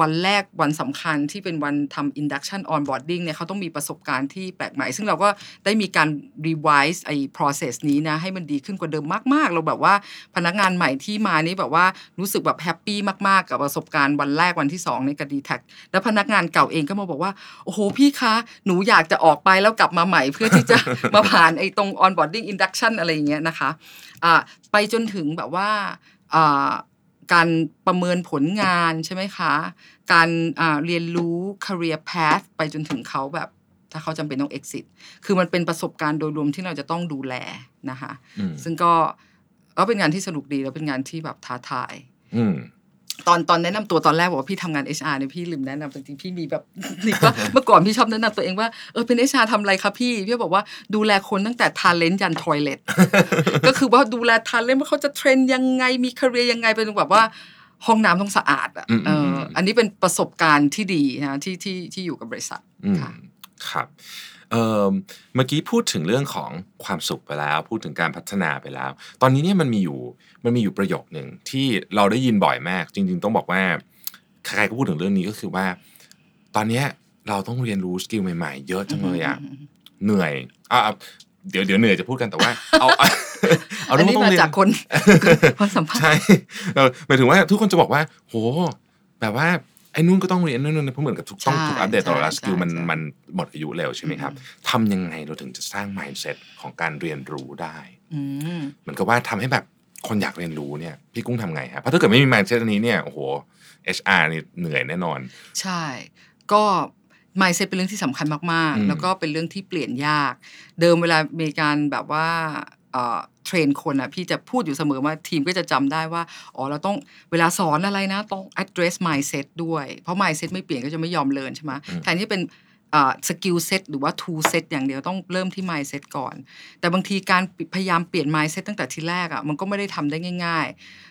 วันแรกวันสำคัญที่เป็นวันทำ induction onboarding เนี่ยเขาต้องมีประสบการณ์ที่แปลกใหม่ ซึ่งเราก็ได้มีการ revise ไอ้ process นี้นะ ให้มันดีขึ้นกว่าเดิมมาก ๆ เราแบบว่าพนักงานใหม่ที่มานี่แบบว่ารู้สึกแบบ happy มาก ๆ กับประสบการณ์วันแรกวันที่ 2 ในกับ d t แทแล้วพนักงานเก่าเองก็มาบอกว่า โอ้โห พี่คะ หนูอยากจะออกไปแล้วกลับมาใหม่เพื่อที่จะมาผ่านไอ้ตรง onboarding induction อะไรอย่างเงี้ยนะคะอ่าไปจนถึงแบบว่าอ่าการประเมินผลงานใช่ไหมคะ การอ่าเรียนรู้ career path ไปจนถึงเขาแบบถ้าเขาจำเป็นต้อง exit คือมันเป็นประสบการณ์โดยรวมที่เราจะต้องดูแลนะคะอืมซึ่งก็ก็เป็นงานที่สนุกดีแล้วเป็นงานที่แบบท้าทายอืม ตอนตอนแนะนำตัวตอนแรกบอกว่าพี่ทำงาน HR เนี่ยพี่ลืมแนะนำจริงๆพี่มีแบบนี่ว่าเมื่อก่อนพี่ชอบแนะนำตัวเองว่าเออเป็น HR ทำอะไรคะพี่พี่บอกว่าดูแลคนตั้งแต่ talent ยัน toilet ก็คือว่าดูแล talent ว่าเขาจะ train ยังไงมี career ยังไงเป็นแบบว่าห้องน้ำต้องสะอาดอะอืมเอออืมออันนี้เป็นประสบการณ์ที่ดีนะที่ที่ที่อยู่กับบริษัทอืมค่ะครับ เอ่อเมื่อกี้พูดถึงเรื่องของความสุขไปแล้ว พูดถึงการพัฒนาไปแล้ว ตอนนี้เนี่ยมันมีอยู่มันมีอยู่ประโยคหนึ่งที่เราได้ยินบ่อยมาก จริง ๆ ต้องบอกว่าใครๆก็พูดถึงเรื่องนี้ก็คือว่า ตอนเนี้ยเราต้องเรียนรู้ skill ใหม่ๆ เยอะจังเลยอะเหนื่อยอะเดี๋ยวเดี๋ยวเหนื่อยจะพูดกันแต่ว่าเอาเอาอันเรื่องนี้ว่าต้องมาเรียนจากคนคนสัมภาษณ์ใช่เออหมายถึงว่าทุกคนจะบอกว่า โห แบบว่าไอ้นู่นก็ต้องเรียนนู่นนู่นเพราะเหมือนกับทุกต้องใช่ถูกอัปเดตตลอดเวลาใช่ skill มันใช่มันหมดอายุเร็วใช่ไหมครับทำยังไงเราถึงจะสร้าง mindset ของการเรียนรู้ได้อืมเหมือนกับว่าทำให้แบบคนอยากเรียนรู้เนี่ยพี่กุ้งทำไงฮะเพราะถ้าเกิดไม่มี mindset อันนี้เนี่ยโอ้โห HR นี่เหนื่อยแน่นอน ใช่ ก็ mindset เป็นเรื่องที่สำคัญมากอืมๆแล้วก็เป็นเรื่องที่เปลี่ยนยาก เดิมเวลามีการแบบว่า เอ่อ train คนอะพี่จะพูดอยู่เสมอว่าทีมก็จะจำได้ว่า อ๋อ เราต้องเวลาสอนอะไรนะ ต้อง address mindset ด้วย เพราะ mindset ไม่เปลี่ยนก็จะไม่ยอมเรียนใช่ไหมแทนที่เป็น skill set หรือว่า tool set อย่างเดียวต้องเริ่มที่ mindset ก่อน แต่บางทีการพยายามเปลี่ยน mindset ตั้งแต่ทีแรกอะมันก็ไม่ได้ทำได้ง่าย ๆ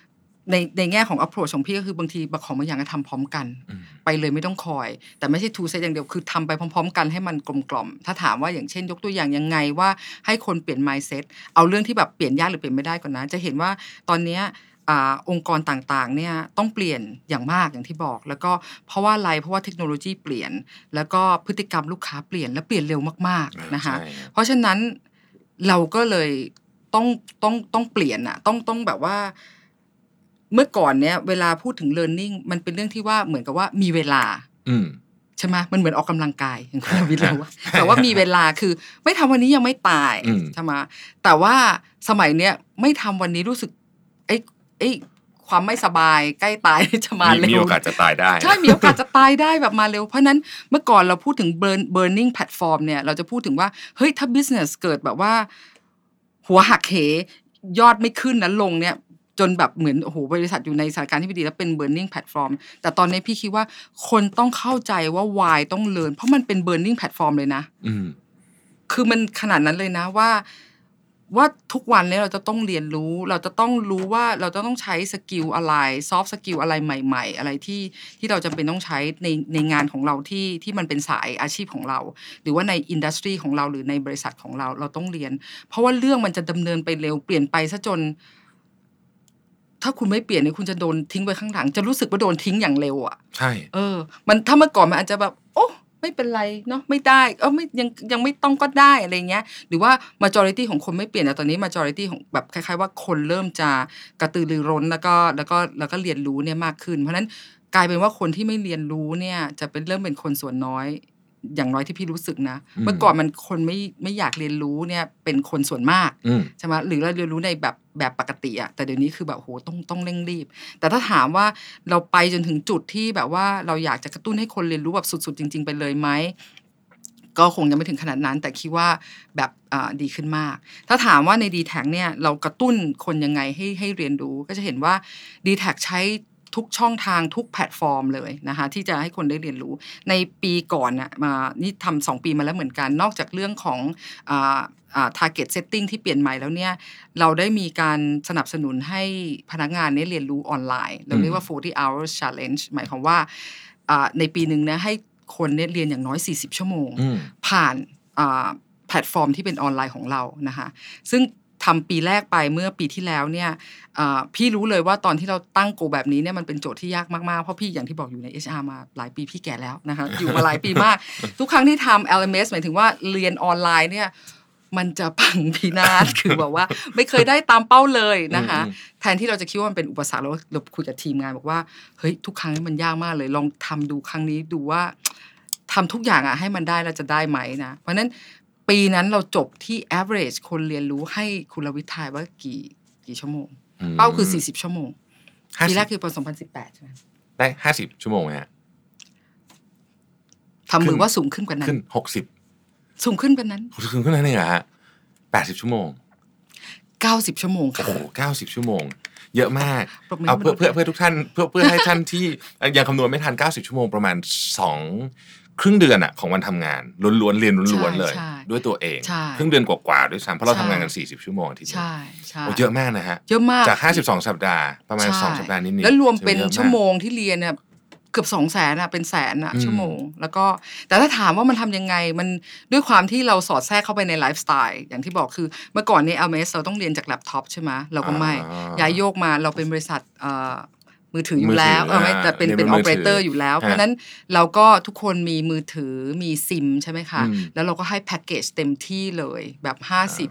ในในแง่ของ approach ของพี่ก็คือบางทีบางของบางอย่างก็ทำพร้อมกันอืมไปเลยไม่ต้องคอย แต่ไม่ใช่ two set อย่างเดียวคือทำไปพร้อม ๆ กันให้มันกลมกล่อม ถ้าถามว่าอย่างเช่น ยกตัวอย่างยังไงว่าให้คนเปลี่ยน mindset เอาเรื่องที่แบบเปลี่ยนยากหรือเปลี่ยนไม่ได้ก่อนนะ จะเห็นว่าตอนเนี้ยอาองค์กรต่างๆเนี่ยต้องเปลี่ยนอย่างมากอย่างที่บอก แล้วก็เพราะว่าอะไรเพราะว่าเทคโนโลยีเปลี่ยน แล้วก็พฤติกรรมลูกค้าเปลี่ยนและเปลี่ยนเร็วมากๆนะคะใช่ครับเพราะฉะนั้นเราก็เลยต้องต้องต้องเปลี่ยนอะต้องต้องแบบว่า เมื่อก่อนเนี้ยเวลาพูดถึง learning มันเป็นเรื่องที่ว่าเหมือนกับว่ามีเวลา อืมใช่ไหมมันเหมือนออกกำลังกายอย่างคุณวิทย์เราว่าแต่ว่ามีเวลาคือ ไม่ทำวันนี้ยังไม่ตายอืมใช่ไหมแต่ว่าสมัยเนี้ยไม่ทำวันนี้รู้สึกไอ้ไอ้ความไม่สบายใกล้ตายจะมามีเร็วมีโอกาสจะตายได้ ใช่มีโอกาสจะตายได้แบบมาเร็ว เพราะฉะนั้นเมื่อก่อนเราพูดถึง burn burning platform เนี่ย เราจะพูดถึงว่าเฮ้ยถ้า business เกิดแบบว่า หัวหักเหยอดไม่ขึ้นนั้นลงเนี่ย จนแบบเหมือนโอ้โหบริษัทอยู่ในสถานการณ์ที่ไม่ดีแล้วเป็น burning platform แต่ตอนนี้พี่คิดว่าคนต้องเข้าใจว่า why ต้องเ a ิ r n เพราะมันเป็น burning platform เลยนะอืมคือมันขนาดนั้นเลยนะว่าว่าทุกวันเนี้เราจะต้องเรียนรู้ เราจะต้องรู้ว่าเราจะต้องใช้สกิลอะไรsoft skill อะไรใหม่ ๆ อะไรที่ที่เราจำเป็นต้องใช้ในในงานของเราที่ที่มันเป็นสายอาชีพของเรา หรือว่าใน industry ของเราหรือในบริษัทของเราเราต้องเรียน เพราะว่าเรื่องมันจะดำเนินไปเร็วเปลี่ยนไปซะจน ถ้าคุณไม่เปลี่ยนเนี่ยคุณจะโดนทิ้งไปข้างหลัง จะรู้สึกว่าโดนทิ้งอย่างเร็วอะใช่เออ มันถ้าเมื่อก่อนมันอาจจะแบบ โอ้ไม่เป็นไรเนาะไม่ได้เออไม่ยังยังไม่ต้องก็ได้อะไรเงี้ย หรือว่า majority ของคนไม่เปลี่ยนแต่ตอนนี้ majority ของแบบคล้าย ๆ ว่าคนเริ่มจะกระตือรือร้นแล้วก็แล้วก็แล้วก็เรียนรู้เนี่ยมากขึ้น เพราะฉะนั้นกลายเป็นว่าคนที่ไม่เรียนรู้เนี่ยจะเป็นเริ่มเป็นคนส่วนน้อย อย่างน้อยที่พี่รู้สึกนะอืมเมื่อก่อนมันคนไม่ไม่อยากเรียนรู้เนี่ยเป็นคนส่วนมากอืมใช่ไหมหรือเราเรียนรู้ในแบบแบบปกติอะแต่เดี๋ยวนี้คือแบบโหต้องต้องเร่งรีบ แต่ถ้าถามว่าเราไปจนถึงจุดที่แบบว่าเราอยากจะกระตุ้นให้คนเรียนรู้แบบสุดๆจริง ๆ ไปเลยไหมก็คงยังไม่ถึงขนาดนั้น แต่คิดว่าแบบอ่าดีขึ้นมาก ถ้าถามว่าใน d t แทเนี่ยเรากระตุ้นคนยังไงให้ให้เรียนรู้ ก็จะเห็นว่า d t แทใช้ ทุกช่องทางทุกแพลตฟอร์มเลยนะคะที่จะให้คนได้เรียนรู้ ในปีก่อนน่ะมานี่ทำสองปีมาแล้วเหมือนกัน นอกจากเรื่องของอ่าอ่า target setting ที่เปลี่ยนใหม่แล้วเนี่ย เราได้มีการสนับสนุนให้พนักงานเนี่ยเรียนรู้ออนไลน์ เราเรียกว่า 40 hours challenge หมายความว่าอ่าในปีหนึ่งนะให้คนเนี่ยเรียนอย่างน้อย 40 ชั่วโมงอืมผ่านอ่าแพลตฟอร์มที่เป็นออนไลน์ของเรานะคะซึ่ง ทำปีแรกไปเมื่อปีที่แล้วเนี่ยอ่าพี่รู้เลยว่าตอนที่เราตั้งโกแบบนี้เนี่ยมันเป็นโจทย์ที่ยากมากๆ เพราะพี่อย่างที่บอกอยู่ใน HR มาหลายปีพี่แก่แล้วนะคะอยู่มาหลายปีมาก ทุกครั้งที่ทำ LMS หมายถึงว่าเรียนออนไลน์เนี่ยมันจะพังพินาศคือแบบว่า ไม่เคยได้ตามเป้าเลยนะคะอืมแทนที่เราจะคิดว่ามันเป็นอุปสรรคเราเราคุยกับทีมงานบอกว่าเฮ้ยทุกครั้งมันยากมากเลย ลองทำดูครั้งนี้ดูว่าทำทุกอย่างอะให้มันได้เราจะได้ไหมนะเพราะฉะนั้น ปีนั้นเราจบที่ average คนเรียนรู้ให้คุณลวิทายว่ากี่กี่ชั่วโมงมเป้าคือ 40 ชั่วโมงห้าปีสิบแรกคือปี2018 ใช่ไหมได้ห้าสิบชั่วโมงไหมฮะทำมืขึ้อนว่าสูงขึ้นกว่านั้ขึ้นนหกสิบสูงขึ้นกว่านั้น ขึ้นขึ้นนั้นเองเหรอฮะแปดสิบชั่วโมง 90 ชั่วโมงโอ้ค่ะโหเก้าสิบชั่วโมงเยอะมากปรบมือเอาให้เพื่อมนุษย์เพื่อเพื่อทุกท่านเพื่อเพื่อให้ท่านที่ยังคำนวณไม่ทัน 90 ชั่วโมงประมาณ 2 ครึ่งเดือนอะของวันทำงานล้วนๆเรียนล้วนๆเลยใช่ด้วยตัวเองใช่ครึ่งเดือนกว่าๆด้วยซ้ำเพราะเราใช่ทำงานกัน 40 ชั่วโมงอาทีเดียวใช่ใช่โอ้เยอะมากนะฮะเยอะมากจาก 52 สัปดาห์ประมาณใช่2สัปดาห์นิดๆแล้วรวมเป็นถืออะากชั่วโมงที่เรียนเนี่ยเกือบสองแสนอะเป็นแสนอะอืมชั่วโมง แล้วก็แต่ถ้าถามว่ามันทำยังไงมันด้วยความที่เราสอดแทรกเข้าไปในไลฟ์สไตล์อย่างที่บอกคือเมื่อก่อนเนี่ย LMS เราต้องเรียนจากแล็ปท็อปใช่ไหมเราก็ไม่อ่าย้ายโยกมาเราเป็นบริษัทเอ่อ มือถืออมืยู่อถือแล้วเออไม่แต่เป็นเรียนเป็นบอนอมือเปอเรเตอถืร์ออยู่แล้วฮะเพราะฉะนั้นเราก็ทุกคนมีมือถือมีซิมใช่ไหมคะอืมแล้วเราก็ให้แพ็กเกจเต็มที่เลยแบบ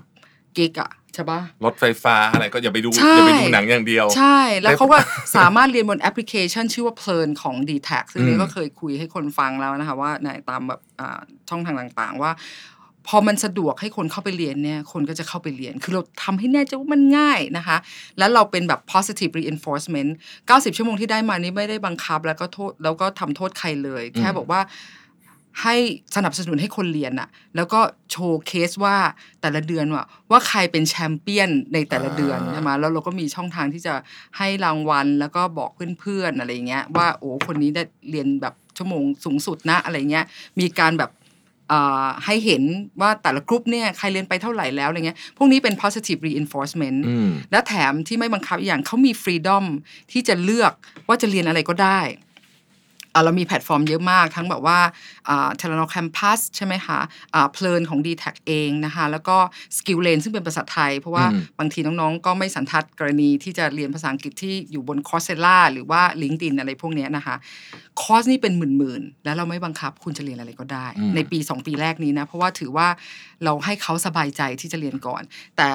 50กิกอะใช่ปะรถไฟฟ้าอะไรก็อย่าไปดูใช่อย่าไปดูหนังอย่างเดียว ใช่ แล้วได้เขาก็สามารถเรียนบนแอปพลิเคชันชื่อว่าเพลินของ d t แทซึ่งอืมนี่ก็เคยคุยให้คนฟังแล้วนะคะว่าในตามแบบอ่าช่องทางต่างๆว่า พอมันสะดวกให้คนเข้าไปเรียนเนี่ยคนก็จะเข้าไปเรียน คือเราทำให้แน่ใจว่ามันง่ายนะคะ แล้วเราเป็นแบบ positive reinforcement 90 ชั่วโมงที่ได้มานี้ไม่ได้บังคับ แล้วก็โทษแล้วก็ทำโทษใครเลย แค่บอกว่าให้สนับสนุนให้คนเรียนอะแล้วก็โชว์เคสว่าแต่ละเดือนว่าว่าใครเป็นแชมเปี้ยนในแต่ละเดือนอ่าใช่ไหมแล้วเราก็มีช่องทางที่จะให้รางวัล แล้วก็บอกเพื่อนๆอะไรเงี้ยว่าโอ้คนนี้ได้เรียนแบบชั่วโมงสูงสุดนะอะไรเงี้ยมีการแบบอ่า ให้เห็นว่าแต่ละกลุ่มเนี่ยใครเรียนไปเท่าไหร่แล้วอะไรเงี้ยพวกนี้เป็น positive reinforcement อืมและแถมที่ไม่บังคับอีกอย่างเขามี freedom ที่จะเลือกว่าจะเรียนอะไรก็ได้อะ เรามีแพลตฟอร์มเยอะมาก ทั้งแบบว่า Telenor Campus ใช่ไหมคะอ่าเพลินของ d t แทเองนะคะ แล้วก็ SkillLane ซึ่งเป็นภาษาไทย เพราะว่าอืมบางทีน้องๆ ก็ไม่สันทัดกรณีที่จะเรียนภาษาอังกฤษที่อยู่บน Coursera หรือว่า LinkedIn อะไรพวกเนี้ยนะคะคอร์สนี่เป็นหมื่นๆ แล้วเราไม่บังคับคุณจะเรียนอะไรก็ได้อืมในปี 2 ปีแรกนี้นะ เพราะว่าถือว่าเราให้เขาสบายใจที่จะเรียนก่อน แต่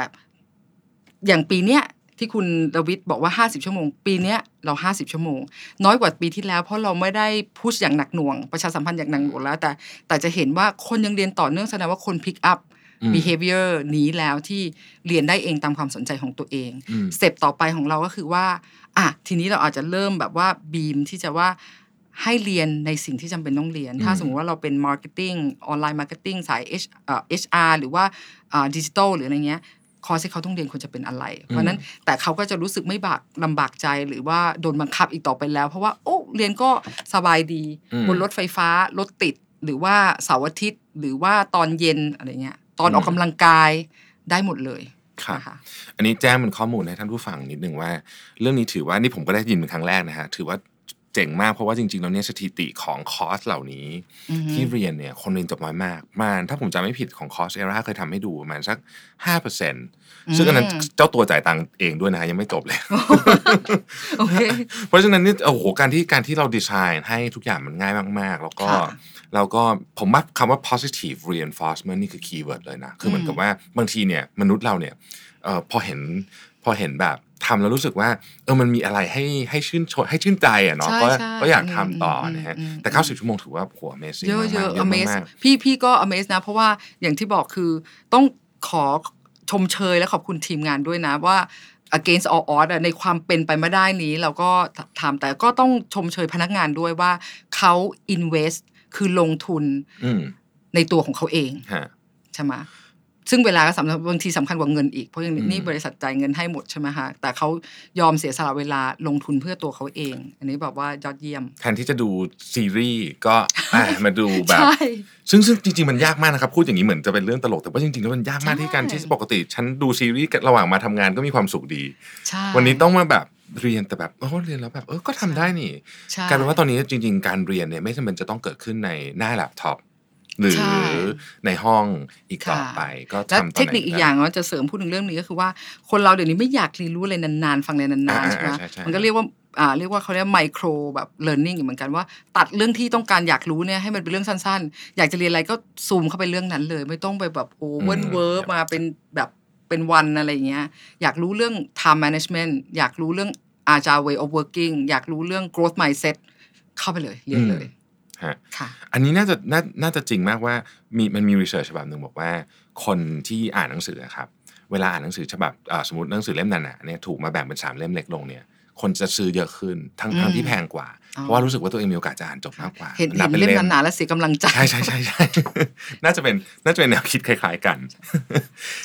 อย่างปีเนี้ย ที่คุณดวิดบอกว่า 50 ชั่วโมง ปีเนี้ยเรา 50 ชั่วโมง น้อยกว่าปีที่แล้ว เพราะเราไม่ได้ push อย่างหนักหน่วง ประชาสัมพันธ์อย่างหนักหน่วงแล้ว แต่แต่จะเห็นว่าคนยังเรียนต่อเนื่องแสดงว่าคน pick up อืม behavior นี้แล้วที่เรียนได้เองตามความสนใจของตัวเองอืม step ต่อไปของเราก็คือว่าอะทีนี้เราอาจจะเริ่มแบบว่า beam ที่จะว่าให้เรียนในสิ่งที่จำเป็นต้องเรียน ถ้าอืมสมมติว่าเราเป็น marketing online marketing สาย H เอ่อ HR หรือว่าดิจิทัลหรืออะไรเงี้ย คอร์สที่เขาต้องเรียนควรจะเป็นอะไร เพราะฉะนั้นแต่เขาก็จะรู้สึกไม่บากลำบากใจหรือว่าโดนบังคับอีกต่อไปแล้ว เพราะว่าโอ้เรียนก็สบายดีอืมบนรถไฟฟ้ารถติดหรือว่าเสาร์อาทิตย์ หรือว่าตอนเย็นอะไรเงี้ยตอนออกกำลังกายได้หมดเลยครับนะคะอันนี้แจ้งเป็นข้อมูลให้ท่านผู้ฟังนิดหนึ่งว่า เรื่องนี้ถือว่านี่ผมก็ได้ยินเป็นครั้งแรกนะฮะถือว่า เจ๋งมากเพราะว่าจริงๆแล้วเนี่ยสถิติของคอร์สเหล่านี้อือฮึที่เรียนเนี่ยคนเรียนจบน้อยมากประมาณถ้าผมจำไม่ผิดของคอร์สเอราเคยทำให้ดูประมาณสักห้าเปอร์เซ็นต์ซึ่งอันนั้นเจ้าตัวจ่ายตังค์เองด้วยนะฮะยังไม่จบเลยโอเคเพราะฉะนั้นนี่โอ้โหการที่การที่เราดีไซน์ให้ทุกอย่างมันง่ายมาก ๆ แล้วก็ค่ะแล้วก็ผมว่าคำว่า positive reinforcement นี่คือ keyword เลยนะ คือเหมือนกับว่าบางทีเนี่ยมนุษย์เราเนี่ย เอ่อพอเห็นพอเห็นแบบทำแล้วรู้สึกว่าเออมันมีอะไรให้ให้ชื่นชมให้ชื่นใจอะเนาะใช่ก็ใช่ก็อยากทำต่ออมนะฮะอืมแต่ 90 ชั่วโมงถือว่าโห amazing เยอะมากๆเยอะเยอะ amaze มากพี่พี่ก็ amaze นะ เพราะว่าอย่างที่บอกคือต้องขอชมเชยและขอบคุณทีมงานด้วยนะว่า against all odds อะในความเป็นไปไม่ได้นี้เราก็ทำแต่ก็ต้องชมเชยพนักงานด้วยว่าเขา invest คือลงทุนๆอืมในตัวของเขาเองฮะใช่ไหม ซึ่งเวลาก็สำคัญบางทีสำคัญกว่าเงินอีก เพราะอย่างอืมนี่บริษัทจ่ายเงินให้หมดใช่ไหมคะแต่เขายอมเสียสละเวลาลงทุนเพื่อตัวเขาเอง อันนี้แบบว่ายอดเยี่ยม แทนที่จะดูซีรีส์ก็อะมาดูแบบใช่ซึ่งซึ่งจริงๆมันยากมากนะครับ พูดอย่างนี้เหมือนจะเป็นเรื่องตลกแต่ว่าจริงๆแล้วมันยากมากใช่ที่การที่ปกติ ฉันดูซีรีส์ระหว่างมาทำงานก็มีความสุขดีใช่วันนี้ต้องมาแบบเรียนแต่แบบโอ้เรียนแล้วแบบเออก็ทำได้นี่ใช่กลายเป็นว่าตอนนี้จริง ๆ การเรียนเนี่ยไม่จำเป็นจะต้องเกิดขึ้นในหน้าแล็ปท็อป หรือใช่ในห้องอีกต่อค่ะไปก็และทำตอนไหนเทคนิคอีกอย่างว่าจะเสริมพูดถึงเรื่องนี้ก็คือว่าคนเราเดี๋ยวนี้ไม่อยากเรียนรู้อะไรนานๆ ฟังอะไรนานอ่าๆใช่ไหมใช่ใช่มันก็เรียกว่าอ่าเรียกว่าเขาเรียกไมโครแบบเรียนรู้เหมือนกันว่า ตัดเรื่องที่ต้องการอยากรู้เนี่ยให้มันเป็นเรื่องสั้นๆ อยากจะเรียนอะไรก็ซูมเข้าไปเรื่องนั้นเลย ไม่ต้องไปแบบโอ้เวิ่นเว้อมาเป็นแบบเป็นวันอะไรอย่างเงี้ยอยากรู้เรื่อง time management อยากรู้เรื่อง agile way of working อยากรู้เรื่อง growth mindset เข้าไปเลยเรียนเลย ฮะค่ะอันนี้น่าจะน่าน่าจะจริงมากว่ามีมันมีรีเสิร์ชฉบับหนึ่งบอกว่า คนที่อ่านหนังสืออะครับเวลาอ่านหนังสือฉบับอ่าสมมติหนังสือเล่มนั้นๆเนี่ยถูกมาแบ่งเป็นสามเล่มเล็กลงเนี่ยคนจะซื้อเยอะขึ้นทั้งอืมทั้งที่แพงกว่าอ๋อเพราะว่ารู้สึกว่าตัวเองมีโอกาสจะอ่านจบมากกว่า เห็นนัเห็บนป็เล่มหนาๆแล้วเสียกำลังใจ ใช่ใช่ใช่ใช่น่าจะเป็นน่าจะเป็นแนวคิดคล้าย ๆกัน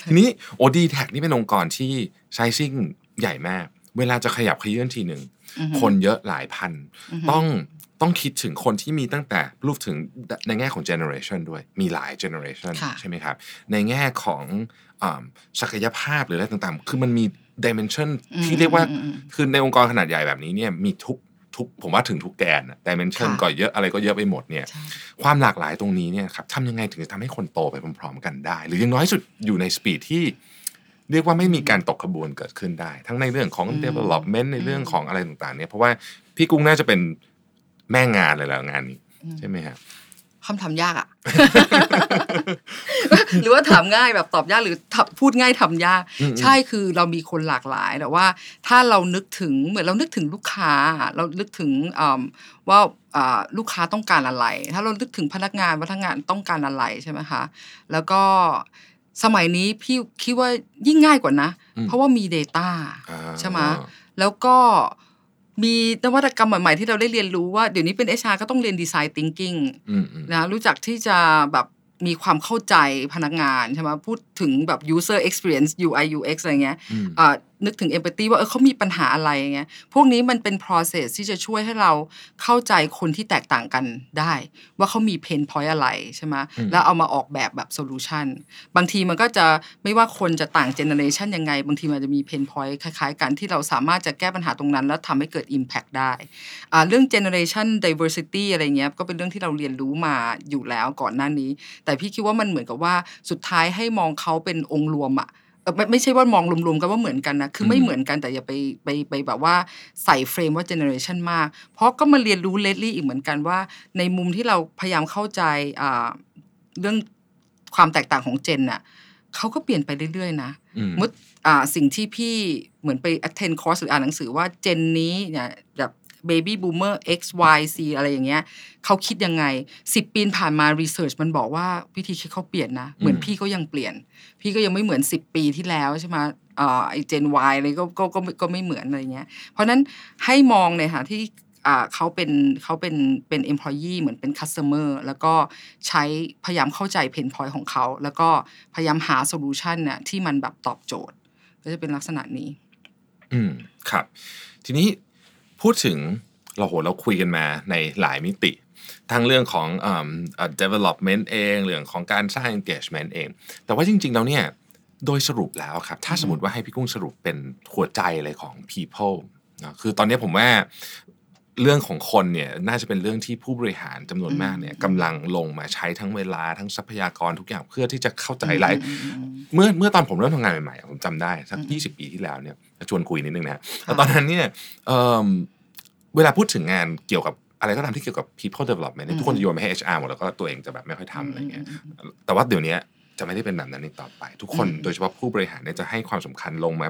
ทีนี้โอดีแท็นี่เป็นองค์กรที่ไซซิ่งใหญ่มาก เวลาจะขยับขยื่นทีหนึ่งอือฮึคนเยอะหลายพันอือฮึต้อง ต้องคิดถึงคนที่มีตั้งแต่รูปถึงในแง่ของ generation ด้วยมีหลาย generation ค่ะใช่ไหมครับ ในแง่ของอ่าศักยภาพหรืออะไรต่างๆ คือมันมี dimension อืมที่เรียกว่าอืมอืมคือในองค์กรขนาดใหญ่แบบนี้เนี่ยมีทุกทุกผมว่าถึงทุกแกนอะ dimension ค่ะก็เยอะอะไรก็เยอะไปหมดเนี่ยใช่ความหลากหลายตรงนี้เนี่ยครับทำยังไงถึงจะทำให้คนโตไปพร้อมๆกันได้ หรืออยังน้อยสุดอยู่ในสปีดที่เรียกว่าไม่มีการตกขบวนเกิดขึ้นได้ ทั้งในเรื่องของอืม development ในเรื่องของอะไรต่างๆเนี่ยเพราะว่าพี่กุ้งน่าจะเป็น แม่งานเลยแหละงานนี้ใช่ไหมครับคำถามยากอะหรือว่าถามง่ายแบบตอบยากหรือถามพูดง่ายทำยากอืมใช่คือเรามีคนหลากหลายแต่ว่า ถ้าเรานึกถึงเหมือนเรานึกถึงลูกค้า เรานึกถึงอืมว่าอ่าลูกค้าต้องการอะไร ถ้าเรานึกถึงพนักงานว่าพนักงานต้องการอะไรใช่ไหมคะ แล้วก็สมัยนี้พี่คิดว่ายิ่งง่ายกว่านะอืมเพราะว่ามี Data อ่าใช่ไหมแล้วก็ มีนวัตกรรมใหม่ๆที่เราได้เรียนรู้ว่าเดี๋ยวนี้เป็น HR ก็ต้องเรียน Design Thinking อืมอืมนะรู้จักที่จะแบบมีความเข้าใจพนักงานใช่ไหมพูดถึงแบบ user experience UI UX อะไรเงี้ย อืมอ่านึกถึง empathy ว่าเออเขามีปัญหาอะไรอย่างเงี้ยพวกนี้มันเป็น process ที่จะช่วยให้เราเข้าใจคนที่แตกต่างกันได้ ว่าเขามี pain point อะไรใช่ไหมอืมแล้วเอามาออกแบบแบบ solution บางทีมันก็จะไม่ว่าคนจะต่าง generation ยังไง บางทีมันจะมี pain point คล้ายๆ กันที่เราสามารถจะแก้ปัญหาตรงนั้น แล้วทำให้เกิด impact ได้อ่าเรื่อง generation diversity อะไรเงี้ยก็เป็นเรื่องที่เราเรียนรู้มาอยู่แล้วก่อนหน้านี้ แต่พี่คิดว่ามันเหมือนกับว่าสุดท้ายให้มองเขาเป็นองค์รวมอะเอ่อ ไม่ไม่ใช่ว่ามองรวมๆกันว่าเหมือนกันนะคือไม่เหมือนกันแต่อย่าไปไปไปแบบว่าใส่เฟรมว่า generation มาก เพราะก็มาเรียนรู้เลดลี่อีกเหมือนกันว่า ในมุมที่เราพยายามเข้าใจอ่าเรื่องความแตกต่างของเจนน่ะเขาก็เปลี่ยนไปเรื่อยๆนะอืมมุดอ่าสิ่งที่พี่เหมือนไป attend course หรืออ่านหนังสือว่าเจนนี้เนี่ยแบบ baby boomer x y z อะไรอย่างเงี้ยเขาคิดยังไงสิบปีผ่านมา research มันบอกว่าวิธีคิดเขาเปลี่ยนนะ เหมือนอืมพี่ก็ยังเปลี่ยน พี่ก็ยังไม่เหมือนสิบปีที่แล้วใช่ไหมอ่าไอเจน Y อะไรก็ก็ก็ก็ไม่เหมือนอะไรเงี้ย เพราะฉะนั้นให้มองเนี่ยค่ะที่อ่าเขาเป็นเขาเป็นเป็น employee เหมือนเป็น customer แล้วก็ใช้พยายามเข้าใจ pain point ของเขา แล้วก็พยายามหา solution น่ะที่มันแบบตอบโจทย์ ก็จะเป็นลักษณะนี้ อืมครับ ทีนี้ พูดถึงเราโหเราคุยกันมาในหลายมิติทั้งเรื่องของเอ่อเอ่อ development เองเรื่องของการสร้าง engagement เอง แต่ว่าจริง ๆ แล้วเนี่ยโดยสรุปแล้วครับ ถ้าสมมติว่าให้พี่กุ้งสรุปเป็นหัวใจเลยของ people นะคือตอนนี้ผมว่าเรื่องของคนเนี่ยน่าจะเป็นเรื่องที่ผู้บริหารจำนวนมากเนี่ยกำลังลงมาใช้ทั้งเวลาทั้งทรัพยากรทุกอย่างเพื่อที่จะเข้าใจหลายเมื่อเมื่อตอนผมเริ่มทำงานใหม่ๆอะผมจำได้สักอืมยี่สิบปีที่แล้วเนี่ยชวนคุยนิดนึงนะแล้วตอนนั้นเนี่ย เอิ่มเวลาพูดถึงงานเกี่ยวกับอะไรก็ตามที่เกี่ยวกับ people development เนี่ยทุกคนจะโยนไปให้ HR หมดแล้วก็ตัวเองจะแบบไม่ค่อยทำอะไรเงี้ย แต่ว่าเดี๋ยวนี้จะไม่ได้เป็นแบบนั้นอีกต่อไป ทุกคนอืมโดยเฉพาะผู้บริหารเนี่ยจะให้ความสำคัญลงมา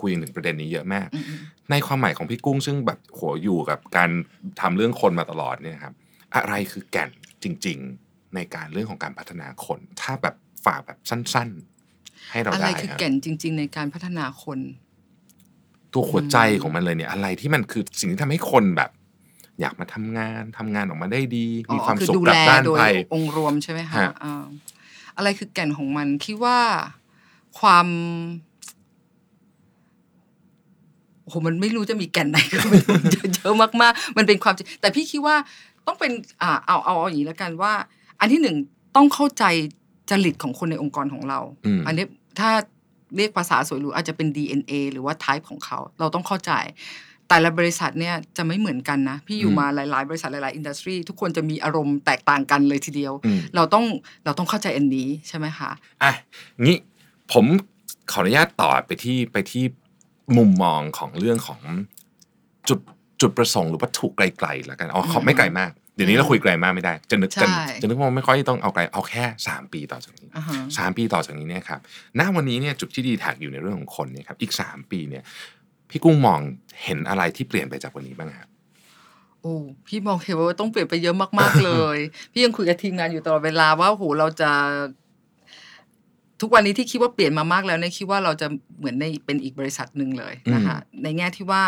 คุยถึงประเด็นนี้เยอะมากอืมอืมในความหมายของพี่กุ้งซึ่งแบบโหอยู่กับการทำเรื่องคนมาตลอดเนี่ยครับอะไรคือแก่นจริง ๆ ในการเรื่องของการพัฒนาคน ถ้าแบบฝากแบบสั้น ๆ ให้เราอะไรได้คือครับแก่นจริง ๆ ในการพัฒนาคน ตัวหัวใจของมันเลยเนี่ย อะไรที่มันคือสิ่งที่ทำให้คนแบบ อยากมาทำงานทำงานออกมาได้ดี มีความคือสุขดูกลัแลบด้านโดยไปองค์รวมใช่ไหมคะฮะอ่าอะไรคือแก่นของมันคิดว่าความโอ้โหมันไม่รู้จะมีแก่นไหนก็ไม่รู้เยอะมากๆ มันเป็นความจริงแต่พี่คิดว่าต้องเป็นอ่าเอาเอาเอาอย่างนี้แล้วกันว่า อันที่หนึ่งต้องเข้าใจจริตของคนในองค์กรของเราอืมอันนี้ถ้า เรียกภาษาสวยหรูอาจจะเป็น DNA หรือว่า type ของเขา เราต้องเข้าใจแต่ละบริษัทเนี่ยจะไม่เหมือนกันนะ พี่อยู่มาหลาย ๆ บริษัทหลาย ๆ อินดัสทรีทุกคนจะมีอารมณ์แตกต่างกันเลยทีเดียวอืมเราต้องเราต้องเข้าใจอันนี้ใช่ไหมคะอะงี้ผมขออนุญาตต่อไปที่ไปที่มุมมองของเรื่องของจุดจุดประสงค์หรือวัตถุไกลๆแล้วกันเอาขอไม่ไกลมากเดี๋ยวนี้เราคุยไกลมากไม่ได้ จะนึกจะใช่จะนึกว่าไม่ค่อยต้องเอาไกลเอาแค่ 3 ปีต่อจากนี้อ่าฮะสามปีต่อจากนี้เนี่ยครับณวันนี้เนี่ยจุดที่ดีแท็กอยู่ในเรื่องของคนเนี่ยครับอีก 3 ปีเนี่ยพี่กุ้งมองเห็นอะไรที่เปลี่ยนไปจากวันนี้บ้างครับโอ้พี่มองเห็นว่าต้องเปลี่ยนไปเยอะมากๆเลย พี่ยังคุยกับทีมงานอยู่ตลอดเวลาว่าโหเราจะ ทุกวันนี้ที่คิดว่าเปลี่ยนมามากแล้วเนี่ยคิดว่าเราจะเหมือนในเป็นอีกบริษัทหนึ่งเลยนะคะในแง่ที่ว่า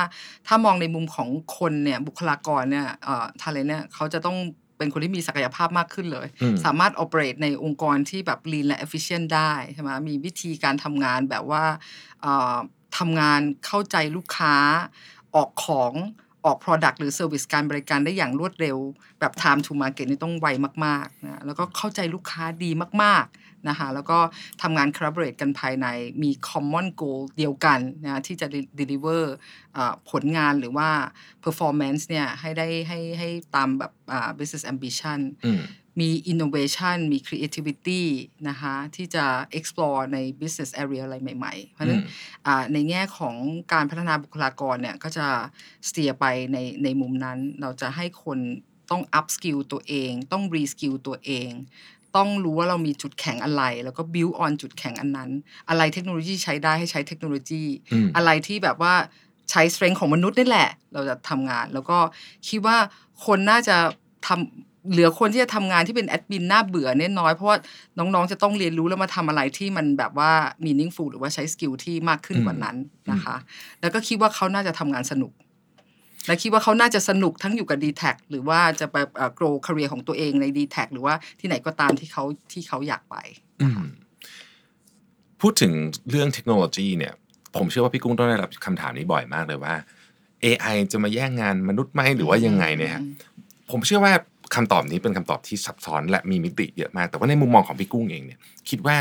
ถ้ามองในมุมของคนเนี่ยบุคลากรเนี่ยเอ่อทาเลนเนี่ยเขาจะต้องเป็นคนที่มีศักยภาพมากขึ้นเลยอืมสามารถ operate ในองค์กรที่แบบ lean และ efficient ได้ใช่ไหมมีวิธีการทำงานแบบว่าเอ่อทำงานเข้าใจลูกค้าออกของ ออก Product หรือ Service การบริการได้อย่างรวดเร็ว แบบ time to market นี่ต้องไวมากๆนะแล้วก็เข้าใจลูกค้าดีมากๆนะคะแล้วก็ทำงาน collaborate กันภายในมี common goal เดียวกันนะที่จะ deliver อ่าผลงานหรือว่า performance เนี่ยให้ได้ให้ให้ตามแบบ business ambition อื มี innovation มี creativity นะคะที่จะ explore ใน business area อะไรใหม่ๆ เพราะฉะนั้นอืมอ่าในแง่ของการพัฒนาบุคลากรเนี่ยก็จะ steer ไปในในมุมนั้น เราจะให้คนต้อง up skill ตัวเอง ต้อง re skill ตัวเอง ต้องรู้ว่าเรามีจุดแข็งอะไร แล้วก็ build on จุดแข็งอันนั้น อะไรเทคโนโลยีใช้ได้ให้ใช้เทคโนโลยีอืมอะไรที่แบบว่าใช้ strength ของมนุษย์นี่แหละ เราจะทำงาน แล้วก็คิดว่าคนน่าจะทำ เหลือคนที่จะทำงานที่เป็นแอดมินน่าเบื่อเนี่ยน้อยเพราะว่าน้องๆจะต้องเรียนรู้แล้วมาทำอะไรที่มันแบบว่า meaningful หรือว่าใช้ skill ที่มากขึ้นกว่านั้นนะคะ แล้วก็คิดว่าเขาน่าจะทำงานสนุก และคิดว่าเขาน่าจะสนุกทั้งอยู่กับ d t แทหรือว่าจะไปเอ่อ grow career ของตัวเองใน d t แทหรือว่าที่ไหนก็ตามที่เขาที่เขาอยากไปอืมพูดถึงเรื่องเทคโนโลยีเนี่ย ผมเชื่อว่าพี่กุ้งต้องได้รับคำถามนี้บ่อยมากเลยว่า AI จะมาแย่งงานมนุษย์ไหมหรือว่ายังไงเนี่ยฮะผมเชื่อว่า คำตอบนี้เป็นคำตอบที่ซับซ้อนและมีมิติเยอะมาก แต่ว่าในมุมมองของพี่กุ้งเองเนี่ย คิดว่า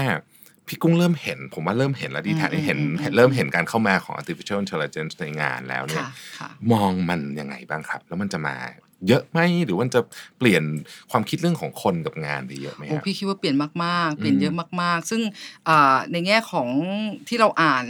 พี่กุ้งเริ่มเห็น ผมว่าเริ่มเห็นแล้วดีแท้อืมเห็นอืมอืมเริ่มเห็นการเข้ามาของ artificial intelligence ในงานแล้วเนี่ยค่ะค่ะมองมันยังไงบ้างครับ แล้วมันจะมา เยอะไหมหรือว่ามันจะเปลี่ยนความคิดเรื่องของคนกับงานไปเยอะไหมคโอ้รับพี่คิดว่าเปลี่ยนมากๆ เปลี่ยนอืมเยอะมาก ๆ ซึ่งอ่าในแง่ของที่เราอ่าน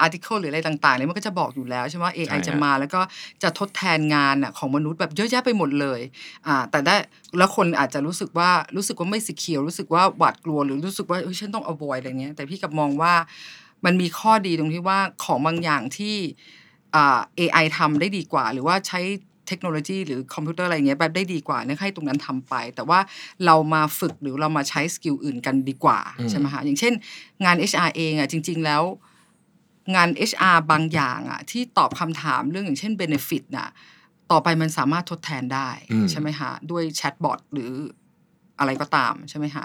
อาร์ติเคิลหรืออะไรต่างๆเนี่ยมันก็จะบอกอยู่แล้วใช่ไหมว่า AI ใช่ฮะจะมาแล้วก็จะทดแทนงานน่ะของมนุษย์แบบเยอะแยะไปหมดเลยอ่าแต่ได้แล้วคนอาจจะรู้สึกว่ารู้สึกว่าไม่ secure รู้สึกว่าหวาดกลัวหรือรู้สึกว่าเฮ้ยฉันต้อง avoid อะไรเงี้ยแต่พี่กลับมองว่ามันมีข้อดีตรงที่ว่าของบางอย่างที่อ่า AI ทำได้ดีกว่า หรือว่าใช้ เทคโนโลยีหรือคอมพิวเตอร์อะไรเงี้ยแบบได้ดีกว่าเนี่ยให้ตรงนั้นทำไป แต่ว่าเรามาฝึกหรือเรามาใช้ skill อื่นกันดีกว่าอืมใช่ไหมคะอย่างเช่น งาน HR เองอะจริง ๆ แล้วงาน HR บางอย่างอะที่ตอบคำถามเรื่องอย่างเช่น Benefit น่ะต่อไปมันสามารถทดแทนได้อืมใช่ไหมคะด้วยแชทบอทหรืออะไรก็ตามใช่ไหมคะ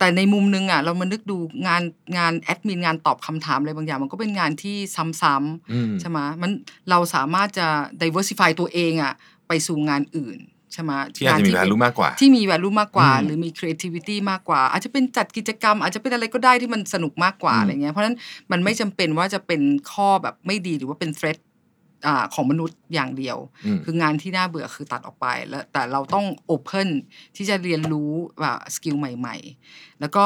แต่ในมุมนึงอะเรามานึกดูงานงานแอดมินงานตอบคำถามอะไรบางอย่าง มันก็เป็นงานที่ซ้ำอืมๆใช่ไหมมันเราสามารถจะ diversify ตัวเองอะไปสู่งานอื่นใช่ไหมที่อาจจะมีงน value มากกว่า ที่มี value มากกว่าอืมหรือมี creativity มากกว่า อาจจะเป็นจัดกิจกรรม อาจจะเป็นอะไรก็ได้ที่มันสนุกมากกว่าอืมอะไรเงี้ยเพราะฉะนั้นมันไม่จำเป็นว่าจะเป็นข้อแบบไม่ดีหรือว่าเป็น threat อ่า ของมนุษย์อย่างเดียวอืมคืองานที่น่าเบื่อคือตัดออกไปแล้วแต่เราต้อง open ที่จะเรียนรู้ว่า skill ใหม่ ๆ แล้วก็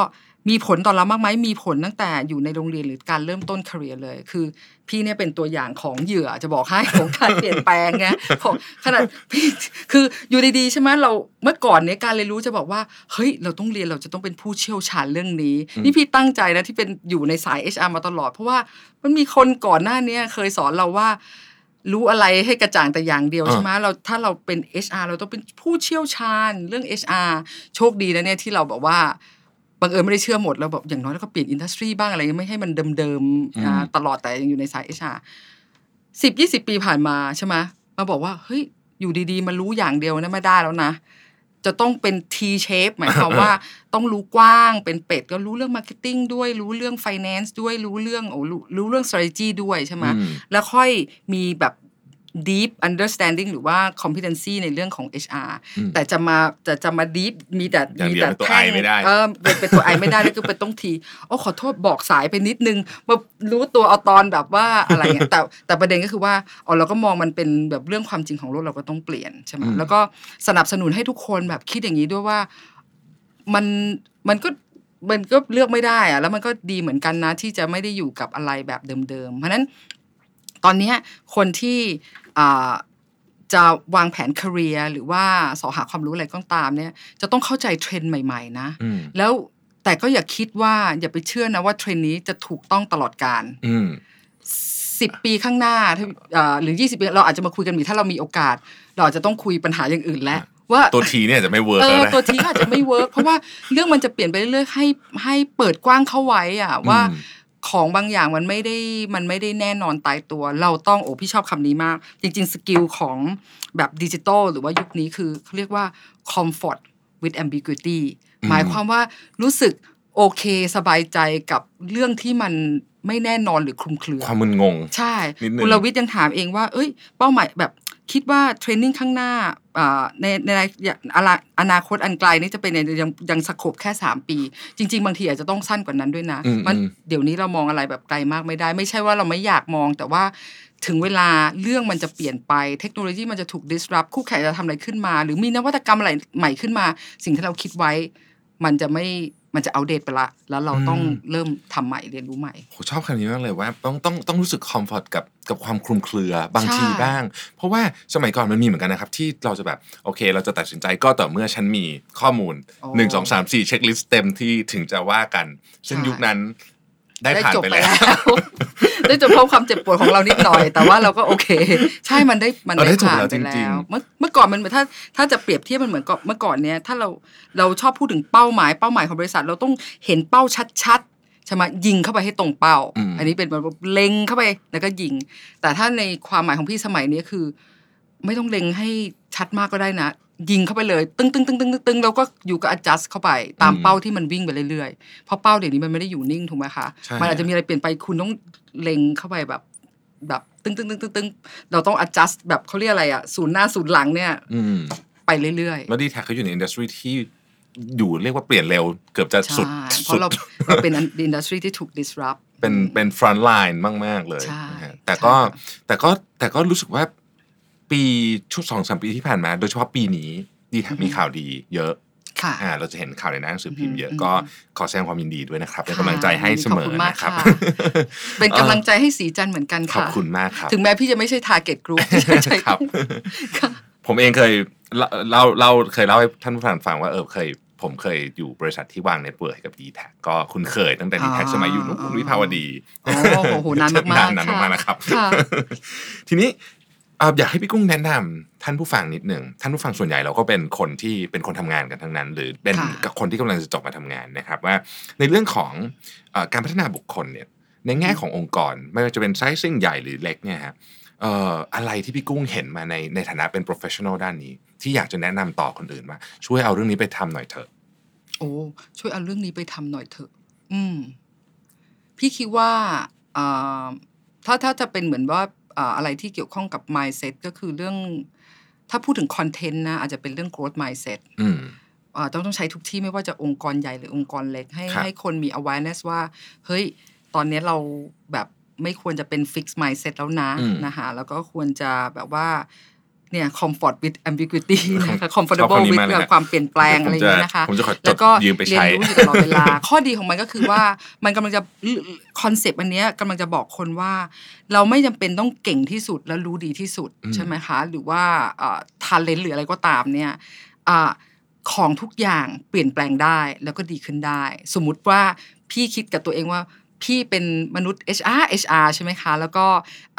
มีผลต่อเรามากไหมมีผลตั้งแต่อยู่ในโรงเรียนหรือการเริ่มต้น career เลย คือพี่เนี่ยเป็นตัวอย่างของเหยื่อจะบอกให้ของการเปลี่ยนแปลงไงของขนาดพี่คืออยู่ดีๆใช่ไหมเราเมื่อก่อนเนี่ยการเรียนรู้จะบอกว่าเฮ้ยเราต้องเรียนเราจะต้องเป็นผู้เชี่ยวชาญเรื่องนี้อืมนี่พี่ตั้งใจนะที่เป็นอยู่ในสาย HR มาตลอด เพราะว่ามันมีคนก่อนหน้าเนี้ยเคยสอนเราว่า รู้อะไรให้กระจ่างแต่อย่างเดียวอ่าใช่ไหมเราถ้าเราเป็น HR เราต้องเป็นผู้เชี่ยวชาญเรื่อง HR โชคดีนะเนี่ยที่เราแบบว่าบังเอิญไม่ได้เชื่อหมดเราแบบอย่างน้อยเราก็เปลี่ยนอินดัสทรีบ้างอะไรไม่ให้มันเดิมๆนะตลอดแต่ยังอยู่ในสาย HR สิบยี่สิบปีผ่านมาใช่ไหมมาบอกว่าเฮ้ยอยู่ดีๆมารู้อย่างเดียวนะไม่ได้แล้วนะ จะต้องเป็น T shape หมายความว่าต้องรู้กว้างเป็นเป็ดก็รู้เรื่อง marketing ด้วยรู้เรื่อง finance ด้วยรู้เรื่องโอ้รู้รู้เรื่อง strategy ด้วยใช่ไหมอืมแล้วค่อยมีแบบ deep understanding หรือว่า competency ในเรื่องของ HR อืมแต่จะมาจะจะมา deep มีแต่อย่างมีเดียวแต่เป็นตัวแท่ง I ไม่ได้เออเป็นเป็นตัวไอไม่ได้แล้วก็เป็นต้องทีโอ้ขอโทษบอกสายไปนิดนึงมารู้ตัวเอาตอนแบบว่าอะไรเงี้ยแต่แต่ประเด็นก็คือว่าอ๋อเราก็มองมันเป็นแบบเรื่องความจริงของโลกเราก็ต้องเปลี่ยนใช่ไหมอืมแล้วก็สนับสนุนให้ทุกคนแบบคิดอย่างนี้ด้วยว่ามันมันก็มันก็เลือกไม่ได้อะแล้วมันก็ดีเหมือนกันนะที่จะไม่ได้อยู่กับอะไรแบบเดิมๆ เพราะฉะนั้น ตอนเนี้ยคนที่อ่าจะวางแผน career หรือว่าเสาะหาความรู้อะไรก็ตามเนี่ยจะต้องเข้าใจเทรนด์ใหม่ ๆ นะอืมแล้วแต่ก็อย่าคิดว่าอย่าไปเชื่อนะว่าเทรนด์นี้จะถูกต้องตลอดการอืมสิบปีข้างหน้าถ้าอ่าหรือยี่สิบปีเราอาจจะมาคุยกันอีกถ้าเรามีโอกาส เราอาจจะต้องคุยปัญหาอย่างอื่นแล้ววตัว T เนี่ยจะไม่ work แล้วนะตัว Tก็อาจจะไม่ work เพราะว่าเรื่องมันจะเปลี่ยนไปเรื่อยๆให้ให้เปิดกว้างเข้าไว้อะว่าอืม ของบางอย่างมันไม่ได้มันไม่ได้แน่นอนตายตัว เราต้องโอ้พี่ชอบคำนี้มาก จริง ๆ skill ของแบบดิจิตอลหรือว่ายุคนี้คือเขาเรียกว่า comfort with ambiguity หมายความว่ารู้สึกโอเคสบายใจกับเรื่องที่มันไม่แน่นอนหรือคลุมเครือความมึนงง ใช่นิดนึงคุณลวิทย์ยังถามเองว่า เอ้ย เป้าหมายแบบ คิดว่า training ข้างหน้าอ่าในในอนาอนาคตอันไกลนี่จะเป็นในยังยังสโคบแค่ 3 ปี จริง ๆ บางทีอาจจะต้องสั้นกว่านั้นด้วยนะอืมมันอืมเดี๋ยวนี้เรามองอะไรแบบไกลมากไม่ได้ ไม่ใช่ว่าเราไม่อยากมองแต่ว่าถึงเวลาเรื่องมันจะเปลี่ยนไปเทคโนโลยีมันจะถูก disrupt คู่แข่งจะทำอะไรขึ้นมา หรือมีนวัตกรรมอะไรใหม่ขึ้นมา สิ่งที่เราคิดไว้ มันจะไม่ มันจะอัปเดตไปละ แล้วเราต้องเริ่มทำใหม่เรียนรู้ใหม่ผมชอบคำนี้มากเลยว่าต้องต้องต้องรู้สึกคอมฟอร์ตกับกับความคลุมเครือบางใช่ทีบ้าง เพราะว่าสมัยก่อนมันมีเหมือนกันนะครับ ที่เราจะแบบโอเค เราจะตัดสินใจก็ต่อเมื่อฉันมีข้อมูลโอ้หนึ่งสองสามสี่เช็คลิสต์เต็มที่ถึงจะว่ากัน ซึ่งใช่ยุคนั้น ได้ผ่านจบไปไปแล้วแล้ว ได้จบพร้อมความเจ็บปวดของเรานิดหน่อย แต่ว่าเราก็โอเค ใช่มันได้มันเออได้ได้จบผ่านแล้วไปจริแล้งวๆเมื่อเมื่อก่อนมันเหมือนถ้าถ้าจะเปรียบเทียบมันเหมือนกับเมื่อก่อนเนี้ยถ้าเราเราชอบพูดถึงเป้าหมายเป้าหมายของบริษัทเราต้องเห็นเป้าชัดๆใช่ไหมยิงเข้าไปให้ตรงเป้าอืมอันนี้เป็นแบบเล็งเข้าไปแล้วก็ยิง แต่ถ้าในความหมายของพี่สมัยนี้คือ ไม่ต้องเล็งให้ชัดมากก็ได้นะ ยิงเข้าไปเลย ตึ้งตึ้งตึ้งตึ้งตึ้งตึ้งแล้วก็อยู่กับ adjust เข้าไป ตามอืมเป้าที่มันวิ่งไปเรื่อยๆเพราะเป้าเดี๋ยวนี้มันไม่ได้อยู่นิ่งถูกไหมคะใช่มันอาจจะมีอะไรเปลี่ยนไปคุณต้องเล็งเข้าไปแบบแบบตึ้งตึ้งตึ้งตึ้งตึ้งเราต้อง adjust แบบเขาเรียกอะไรอะศูนย์หน้าศูนย์หลังเนี่ยอืมไปเรื่อยแล้วดีแท็กเขาอยู่ในอินดัสทรีที่อยู่เรียกว่าเปลี่ยนเร็วเกือบจะๆสุดใช่เพสุราะดเราเราเป็น industry ที่ถูก disrupt เป็นเป็น frontline มาก ๆ เลยใช่นะฮะแต่ก็ใช่ค่ะแต่ก็แต่ก็รู้สึกว่า ปีช่วงสองสามปีที่ผ่านมา โดยเฉพาะปีนี้ดีแทคมีข่าวดีเยอะค่ะอ่าเราจะเห็นข่าวในหนังสือพิมพ์เยอะอืมก็ขอแสดงความยินดีด้วยนะครับเป็นค่ะกำลังใจให้เสมอขอบคุณมากนะครับค่ะเป็นกำลังใจให้สีจันทร์เหมือนกันขอบค่ะคุณมากครับถึงแม้พี่จะไม่ใช่ target group ใช่ครับค่ะผมเองเคยเล่าเล่าเล่าเคยเล่าให้ท่านผู้ฟังฟังว่าเออเคย ผมเคยอยู่บริษัทที่วาง network ให้กับ d t แทก็คุณเคยตั้งแต่ d t แทสมัยอยู่นุ่นวิภาวดีโอ้โหนานมากๆนานมากๆนะครับค่ะทีนี้เอ่ออยากให้พี่กุ้งแนะนำท่านผู้ฟังนิดหนึ่งท่านผู้ฟังส่วนใหญ่เราก็เป็นคนที่เป็นคนทำงานกันทั้งนั้น หรือเป็นค่ะกับคนที่กำลังจะจบมาทำงานนะครับ ว่าในเรื่องของเอ่อการพัฒนาบุคคลเนี่ยในแง่ขององค์กรไม่ว่าจะเป็น sizing ใหญ่หรือเล็กเนี่ยฮะเอ่ออะไรที่พี่กุ้งเห็นมาในในฐานะเป็น professional ด้านนี้ ที่อยากจะแนะนำต่อคนอื่นว่าช่วยเอาเรื่องนี้ไปทำหน่อยเถอะ โอ้ช่วยเอาเรื่องนี้ไปทำหน่อยเถอะ อืม พี่คิดว่าอ่าถ้าถ้าจะเป็นเหมือนว่า อ่าอะไรที่เกี่ยวข้องกับ mindset ก็คือเรื่อง ถ้าพูดถึงคอนเทนต์นะอาจจะเป็นเรื่อง growth mindset อืมอ่าต้องต้องใช้ทุกที่ไม่ว่าจะองค์กรใหญ่หรือองค์กรเล็กให้ครับให้คนมี awareness ว่า เฮ้ย ตอนนี้เราแบบไม่ควรจะเป็น fix mindset แล้วนะอืมนะคะแล้วก็ควรจะแบบว่า เนี่ย comfort with ambiguity นะคะชอบ comfortable คำนี้ with มากเลยฮะความเปลี่ยนแปลงอะไรอย่างนี้ยนะคะผมจะขอจดแล้วก็ยืมไปเรียใช้นรู้อยู่ตลอดเวลา ข้อดีของมันก็คือว่ามันกำลังจะคอนเซปต์อันเนี้ยกำลังจะบอกคนว่า เราไม่จำเป็นต้องเก่งที่สุดและรู้ดีที่สุดอืมใช่ไหมคะ หรือว่าทาเลนต์หรืออะไรก็ตามเนี่ยอ่าของทุกอย่างเปลี่ยนแปลงได้แล้วก็ดีขึ้นได้ สมมุติว่าพี่คิดกับตัวเองว่า พี่เป็นมนุษย์ HR HR ใช่ไหมคะ แล้วก็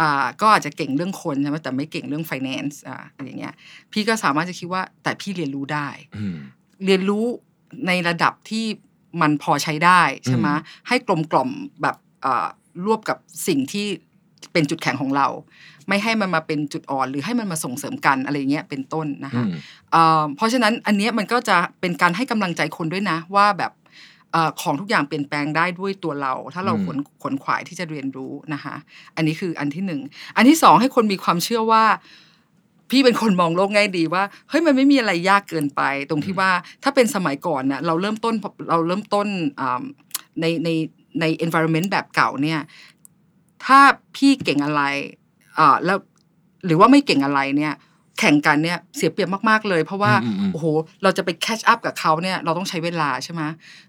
อ่าก็อาจจะเก่งเรื่องคนใช่ไหมแต่ไม่เก่งเรื่อง finance อ่าอะไรอย่างเงี้ย พี่ก็สามารถจะคิดว่าแต่พี่เรียนรู้ได้อืมเรียนรู้ในระดับที่มันพอใช้ได้ใช่ไหมอืมให้กลมกล่อมแบบอ่ารวบกับสิ่งที่เป็นจุดแข็งของเรา ไม่ให้มันมาเป็นจุดอ่อน หรือให้มันมาส่งเสริมกันอะไรเงี้ยเป็นต้นนะคะอืมเอ่อเพราะฉะนั้นอันเนี้ยมันก็จะเป็นการให้กำลังใจคนด้วยนะว่าแบบเออ ของทุกอย่างเปลี่ยนแปลงได้ด้วยตัวเรา ถ้าเราอืมขนขวนขวายที่จะเรียนรู้นะคะอันนี้คืออันที่หนึ่งอันที่สองให้คนมีความเชื่อว่า พี่เป็นคนมองโลกง่ายดีว่าเฮ้ยมันไม่มีอะไรยากเกินไป ตรงที่ว่าถ้าเป็นสมัยก่อนเนี่ยเราเริ่มต้นเราเริ่มต้นอ่าในในใน environment แบบเก่าเนี่ยถ้าพี่เก่งอะไรอ่าแล้วหรือว่าไม่เก่งอะไรเนี่ย แข่งกันเนี่ยเสียเปรียบมากๆเลย เพราะว่าอืมอืมอืมโอ้โหเราจะไปแคชอัพกับเขาเนี่ยเราต้องใช้เวลาใช่ไหม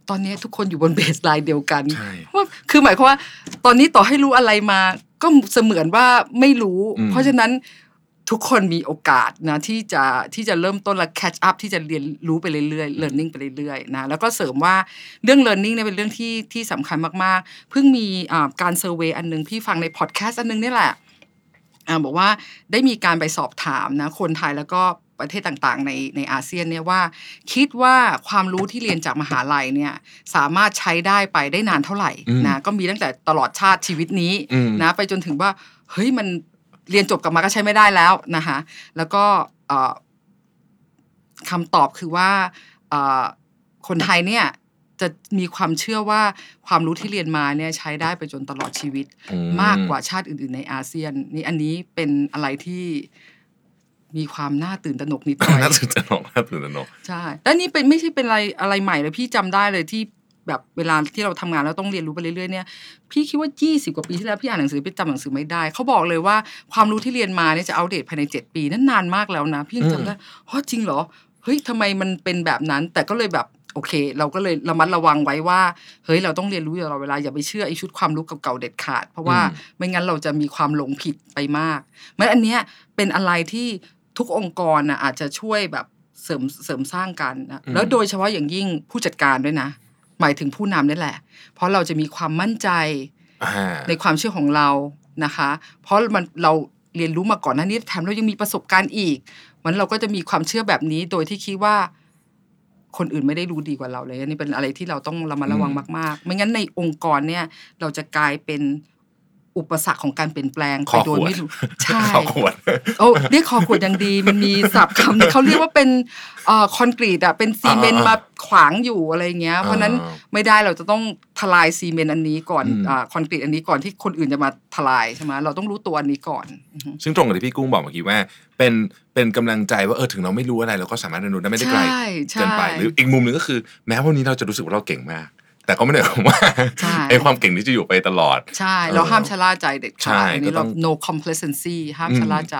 ตอนนี้ทุกคนอยู่บนเบสไลน์เดียวกันใช่ว่าคือหมายความว่า ตอนนี้ต่อให้รู้อะไรมา ก็เสมือนว่าไม่รู้อืมเพราะฉะนั้นทุกคนมีโอกาสนะที่จะที่จะเริ่มต้นและ catch up ที่จะเรียนรู้ไปเรื่อยๆ learning ไปเรื่อยๆนะแล้วก็เสริมว่าเรื่อง learning เนี่ยเป็นเรื่องที่ที่สำคัญมากๆ เพิ่งมีอ่าการเซอร์เวยอันหนึงพี่ฟังในพอดแคสต์อันหนึงนี่แหละอ่า บอกว่าได้มีการไปสอบถามนะคนไทยแล้วก็ประเทศต่างๆ ในในอาเซียนเนี่ยว่า คิดว่าความรู้ที่เรียนจากมหาลัยเนี่ยสามารถใช้ได้ไปได้นานเท่าไหร่อืมนะก็มีตั้งแต่ตลอดชาติชีวิตนี้อืมนะไปจนถึงว่าเฮ้ยมันเรียนจบกลับมาก็ใช้ไม่ได้แล้วนะคะแล้วก็เอ่อคำตอบคือว่าเอ่อคนไทยเนี่ย จะมีความเชื่อว่าความรู้ที่เรียนมาเนี่ยใช้ได้ไปจนตลอดชีวิตอืมากกว่าชาติอื่น ๆ ในอาเซียน นี่อันนี้เป็นอะไรที่มีความน่าตื่นตระหนกนิดหน่อยน่าตื่นตระหนกน่าตื่นตระหนกใช่แล้วนี่เป็นไม่ใช่เป็นอะไรอะไรใหม่เลยพี่จำได้เลยที่แบบเวลาที่เราทำงานแล้วต้องเรียนรู้ไปเรื่อยๆเนี่ยพี่คิดว่า20กว่าปีที่แล้วพี่อ่านหนังสือพี่จำหนังสือไม่ได้เขาบอกเลยว่าความรู้ที่เรียนมาเนี่ยจะอัปเดตภายใน 7 ปีนั่นนานมากแล้วนะ พี่ยังจำได้โอ้จริงเหรอเฮ้ยทำไมมันเป็นแบบนั้น แต่ก็เลยแบบ โอเค เราก็เลยระมัดระวังไว้ว่า เฮ้ยเราต้องเรียนรู้อยู่ตลอดเวลาอย่าไปเชื่อไอ้ชุดความรู้เก่าๆเด็ดขาด เพราะว่าอืมไม่งั้นเราจะมีความหลงผิดไปมากมันอันเนี้ยเป็นอะไรที่ทุกองค์กรนะอาจจะช่วยแบบเสริมเสริมสร้างกันนะแล้วโดยเฉพาะอย่างยิ่งผู้จัดการด้วยนะ หมายถึงผู้นำนี่แหละ เพราะเราจะมีความมั่นใจอ่าในความเชื่อของเรานะคะ เพราะมันเราเรียนรู้มาก่อนหน้านี้แถมเรายังมีประสบการณ์อีก มันเราก็จะมีความเชื่อแบบนี้โดยที่คิดว่า คนอื่นไม่ได้รู้ดีกว่าเราเลยอันนี้เป็นอะไรที่เราต้องระมัดระวังมาก ๆ ไม่งั้นในองค์กรเนี่ยเราจะกลายเป็น อุปสรรคของการเปลี่ยนแปลงคไปอโดขยวดไม่รู้ใช่คอขวดโอ้เรียกคอขวดยังดี มันมีศัพท์คำหนึ่งเขาเรียกว่าเป็นเอ่อคอนกรีตอะเป็นซีเมนต์อ่ามาขวางอยู่อะไรเงี้ย เพราะฉะนั้นอ่าไม่ได้เราจะต้องทลายซีเมนต์อันนี้ก่อนอืมอ่าคอนกรีตอันนี้ก่อนที่คนอื่นจะมาทลายใช่ไหมเราต้องรู้ตัวอันนี้ก่อนอือฮึซึ่งตรงกับที่พี่กุ้งบอกเมื่อกี้ว่าเป็นเป็นกำลังใจว่าเออถึงเราไม่รู้อะไรเราก็สามารถเรียนรู้ได้ไม่ได้ไกลใช่ใช่เกินไป หรืออีกมุมหนึ่งก็คือ แม้วันนี้เราจะรู้สึกว่าเราเก่งมาก แต่ก็ไม่ได้หมายความว่าใช่ไอ้ความเก่งนี้จะอยู่ไปตลอด ใช่ เราห้ามชะล่าใจเด็ดใช่ขาดอันนี้ก็ต้เราอง no complacency ห้ามอืมชะล่าใจ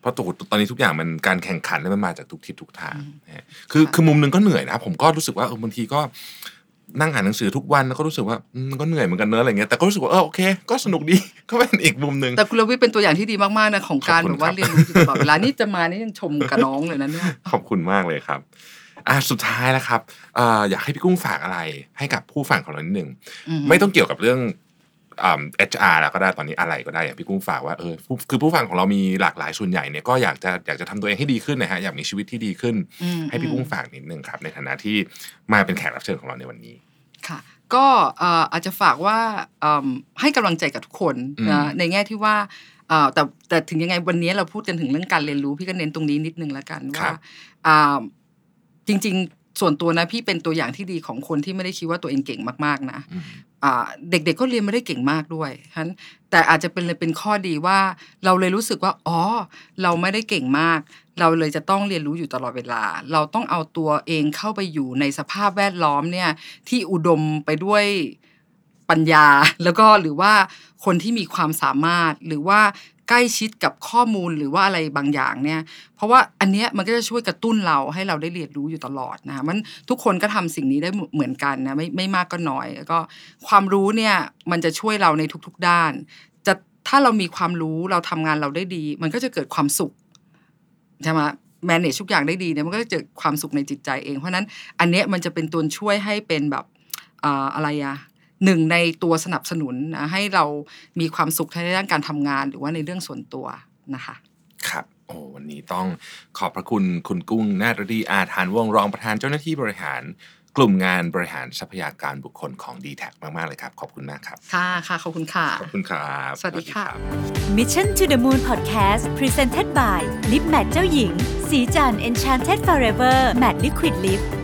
เพราะตัวตอนนี้ทุกอย่างมันการแข่งขันแล้วมันมาจากทุกทิศทุกทางนะฮะคือคือมุมหนึ่งก็เหนื่อยนะ ผมก็รู้สึกว่าเออบางทีก็นั่งอ่านหนังสือทุกวันแล้วก็รู้สึกว่าอืมมันก็เหนื่อยเหมือนกันเนอะอะไรเงี้ยแต่ก็รู้สึกว่าเออโอเค ก็สนุกดีก็เป็นอีกมุมหนึ่งแต่คุณลวิทย์เป็นตัวอย่างที่ดีมากๆนะของการขอบคุณแบบว่าครับเรียนรู้อยู่ตลอดเวลานี่จะมานี่ยังชมกับน้องเลยนะเนี่ยขอบคุณมากเลยครับ อะสุดท้ายแล้วครับเอ่ออยากให้พี่กุ้งฝากอะไร ให้กับผู้ฟังของเรานิดหนึ่งอืมไม่ต้องเกี่ยวกับเรื่องอ่า HR แล้วก็ได้ตอนนี้อะไรก็ได้อย่างพี่กุ้งฝากว่าเออผู้คือผู้ฟังของเรามีหลากหลายส่วนใหญ่เนี่ยก็อยากจะอยากจะทำตัวเองให้ดีขึ้นนะฮะอยากมีชีวิตที่ดีขึ้นอืมให้พี่กุ้งฝากนิดนึงครับ ในฐานะที่มาเป็นแขกรับเชิญของเราในวันนี้ค่ะก็เอ่ออาจจะฝากว่าเอิ่มให้กำลังใจกับทุกคนอืมนะในแง่ที่ว่าเอ่อแต่แต่ถึงยังไงวันนี้เราพูดกันถึงเรื่องการเรียนรู้พี่ก็เน้นตรงนี้นิดนึงแล้วกันว่าอ่า จริง ๆ ส่วนตัวนะพี่เป็นตัวอย่างที่ดีของคนที่ไม่ได้คิดว่าตัวเองเก่งมากๆนะอืมอ่าเด็กๆก็เรียนไม่ได้เก่งมากด้วยฉะนั้นแต่อาจจะเป็นเลยเป็นข้อดีว่า เราเลยรู้สึกว่าอ๋อเราไม่ได้เก่งมาก เราเลยจะต้องเรียนรู้อยู่ตลอดเวลา เราต้องเอาตัวเองเข้าไปอยู่ในสภาพแวดล้อมเนี่ยที่อุดมไปด้วยปัญญาแล้วก็หรือว่าคนที่มีความสามารถหรือว่า ใกล้ชิดกับข้อมูลหรือว่าอะไรบางอย่างเนี่ย เพราะว่าอันเนี้ยมันก็จะช่วยกระตุ้นเราให้เราได้เรียนรู้อยู่ตลอดนะคะมันทุกคนก็ทำสิ่งนี้ได้เหมือนกันนะไม่ไม่มากก็น้อย แล้วก็ความรู้เนี่ยมันจะช่วยเราในทุกๆด้าน จะถ้าเรามีความรู้เราทำงานเราได้ดี มันก็จะเกิดความสุขใช่ไหม manage ทุกอย่างได้ดีเนี่ยมันก็จะเกิดความสุขในจิตใจเอง เพราะนั้นอันเนี้ยมันจะเป็นตัวช่วยให้เป็นแบบอะไรอะ หนึ่งในตัวสนับสนุนให้เรามีความสุขในด้านการทำงานหรือว่าในเรื่องส่วนตัวนะคะ ครับโอ้วันนี้ต้องขอบพระคุณคุณกุ้งนาฏดีอาทานวงรองประธานเจ้าหน้าที่บริหารกลุ่มงานบริหารทรัพยากรบุคคลของ d t แทมาก ๆ เลยครับ ขอบคุณมากครับ ค่ะค่ะ ขอบคุณค่ะ ขอบคุณครับ สวัสดีค่ะ Mission to the Moon Podcast Presented by Lip Matte เจ้าหญิง สีจัน Enchanted Forever Matte Liquid Lip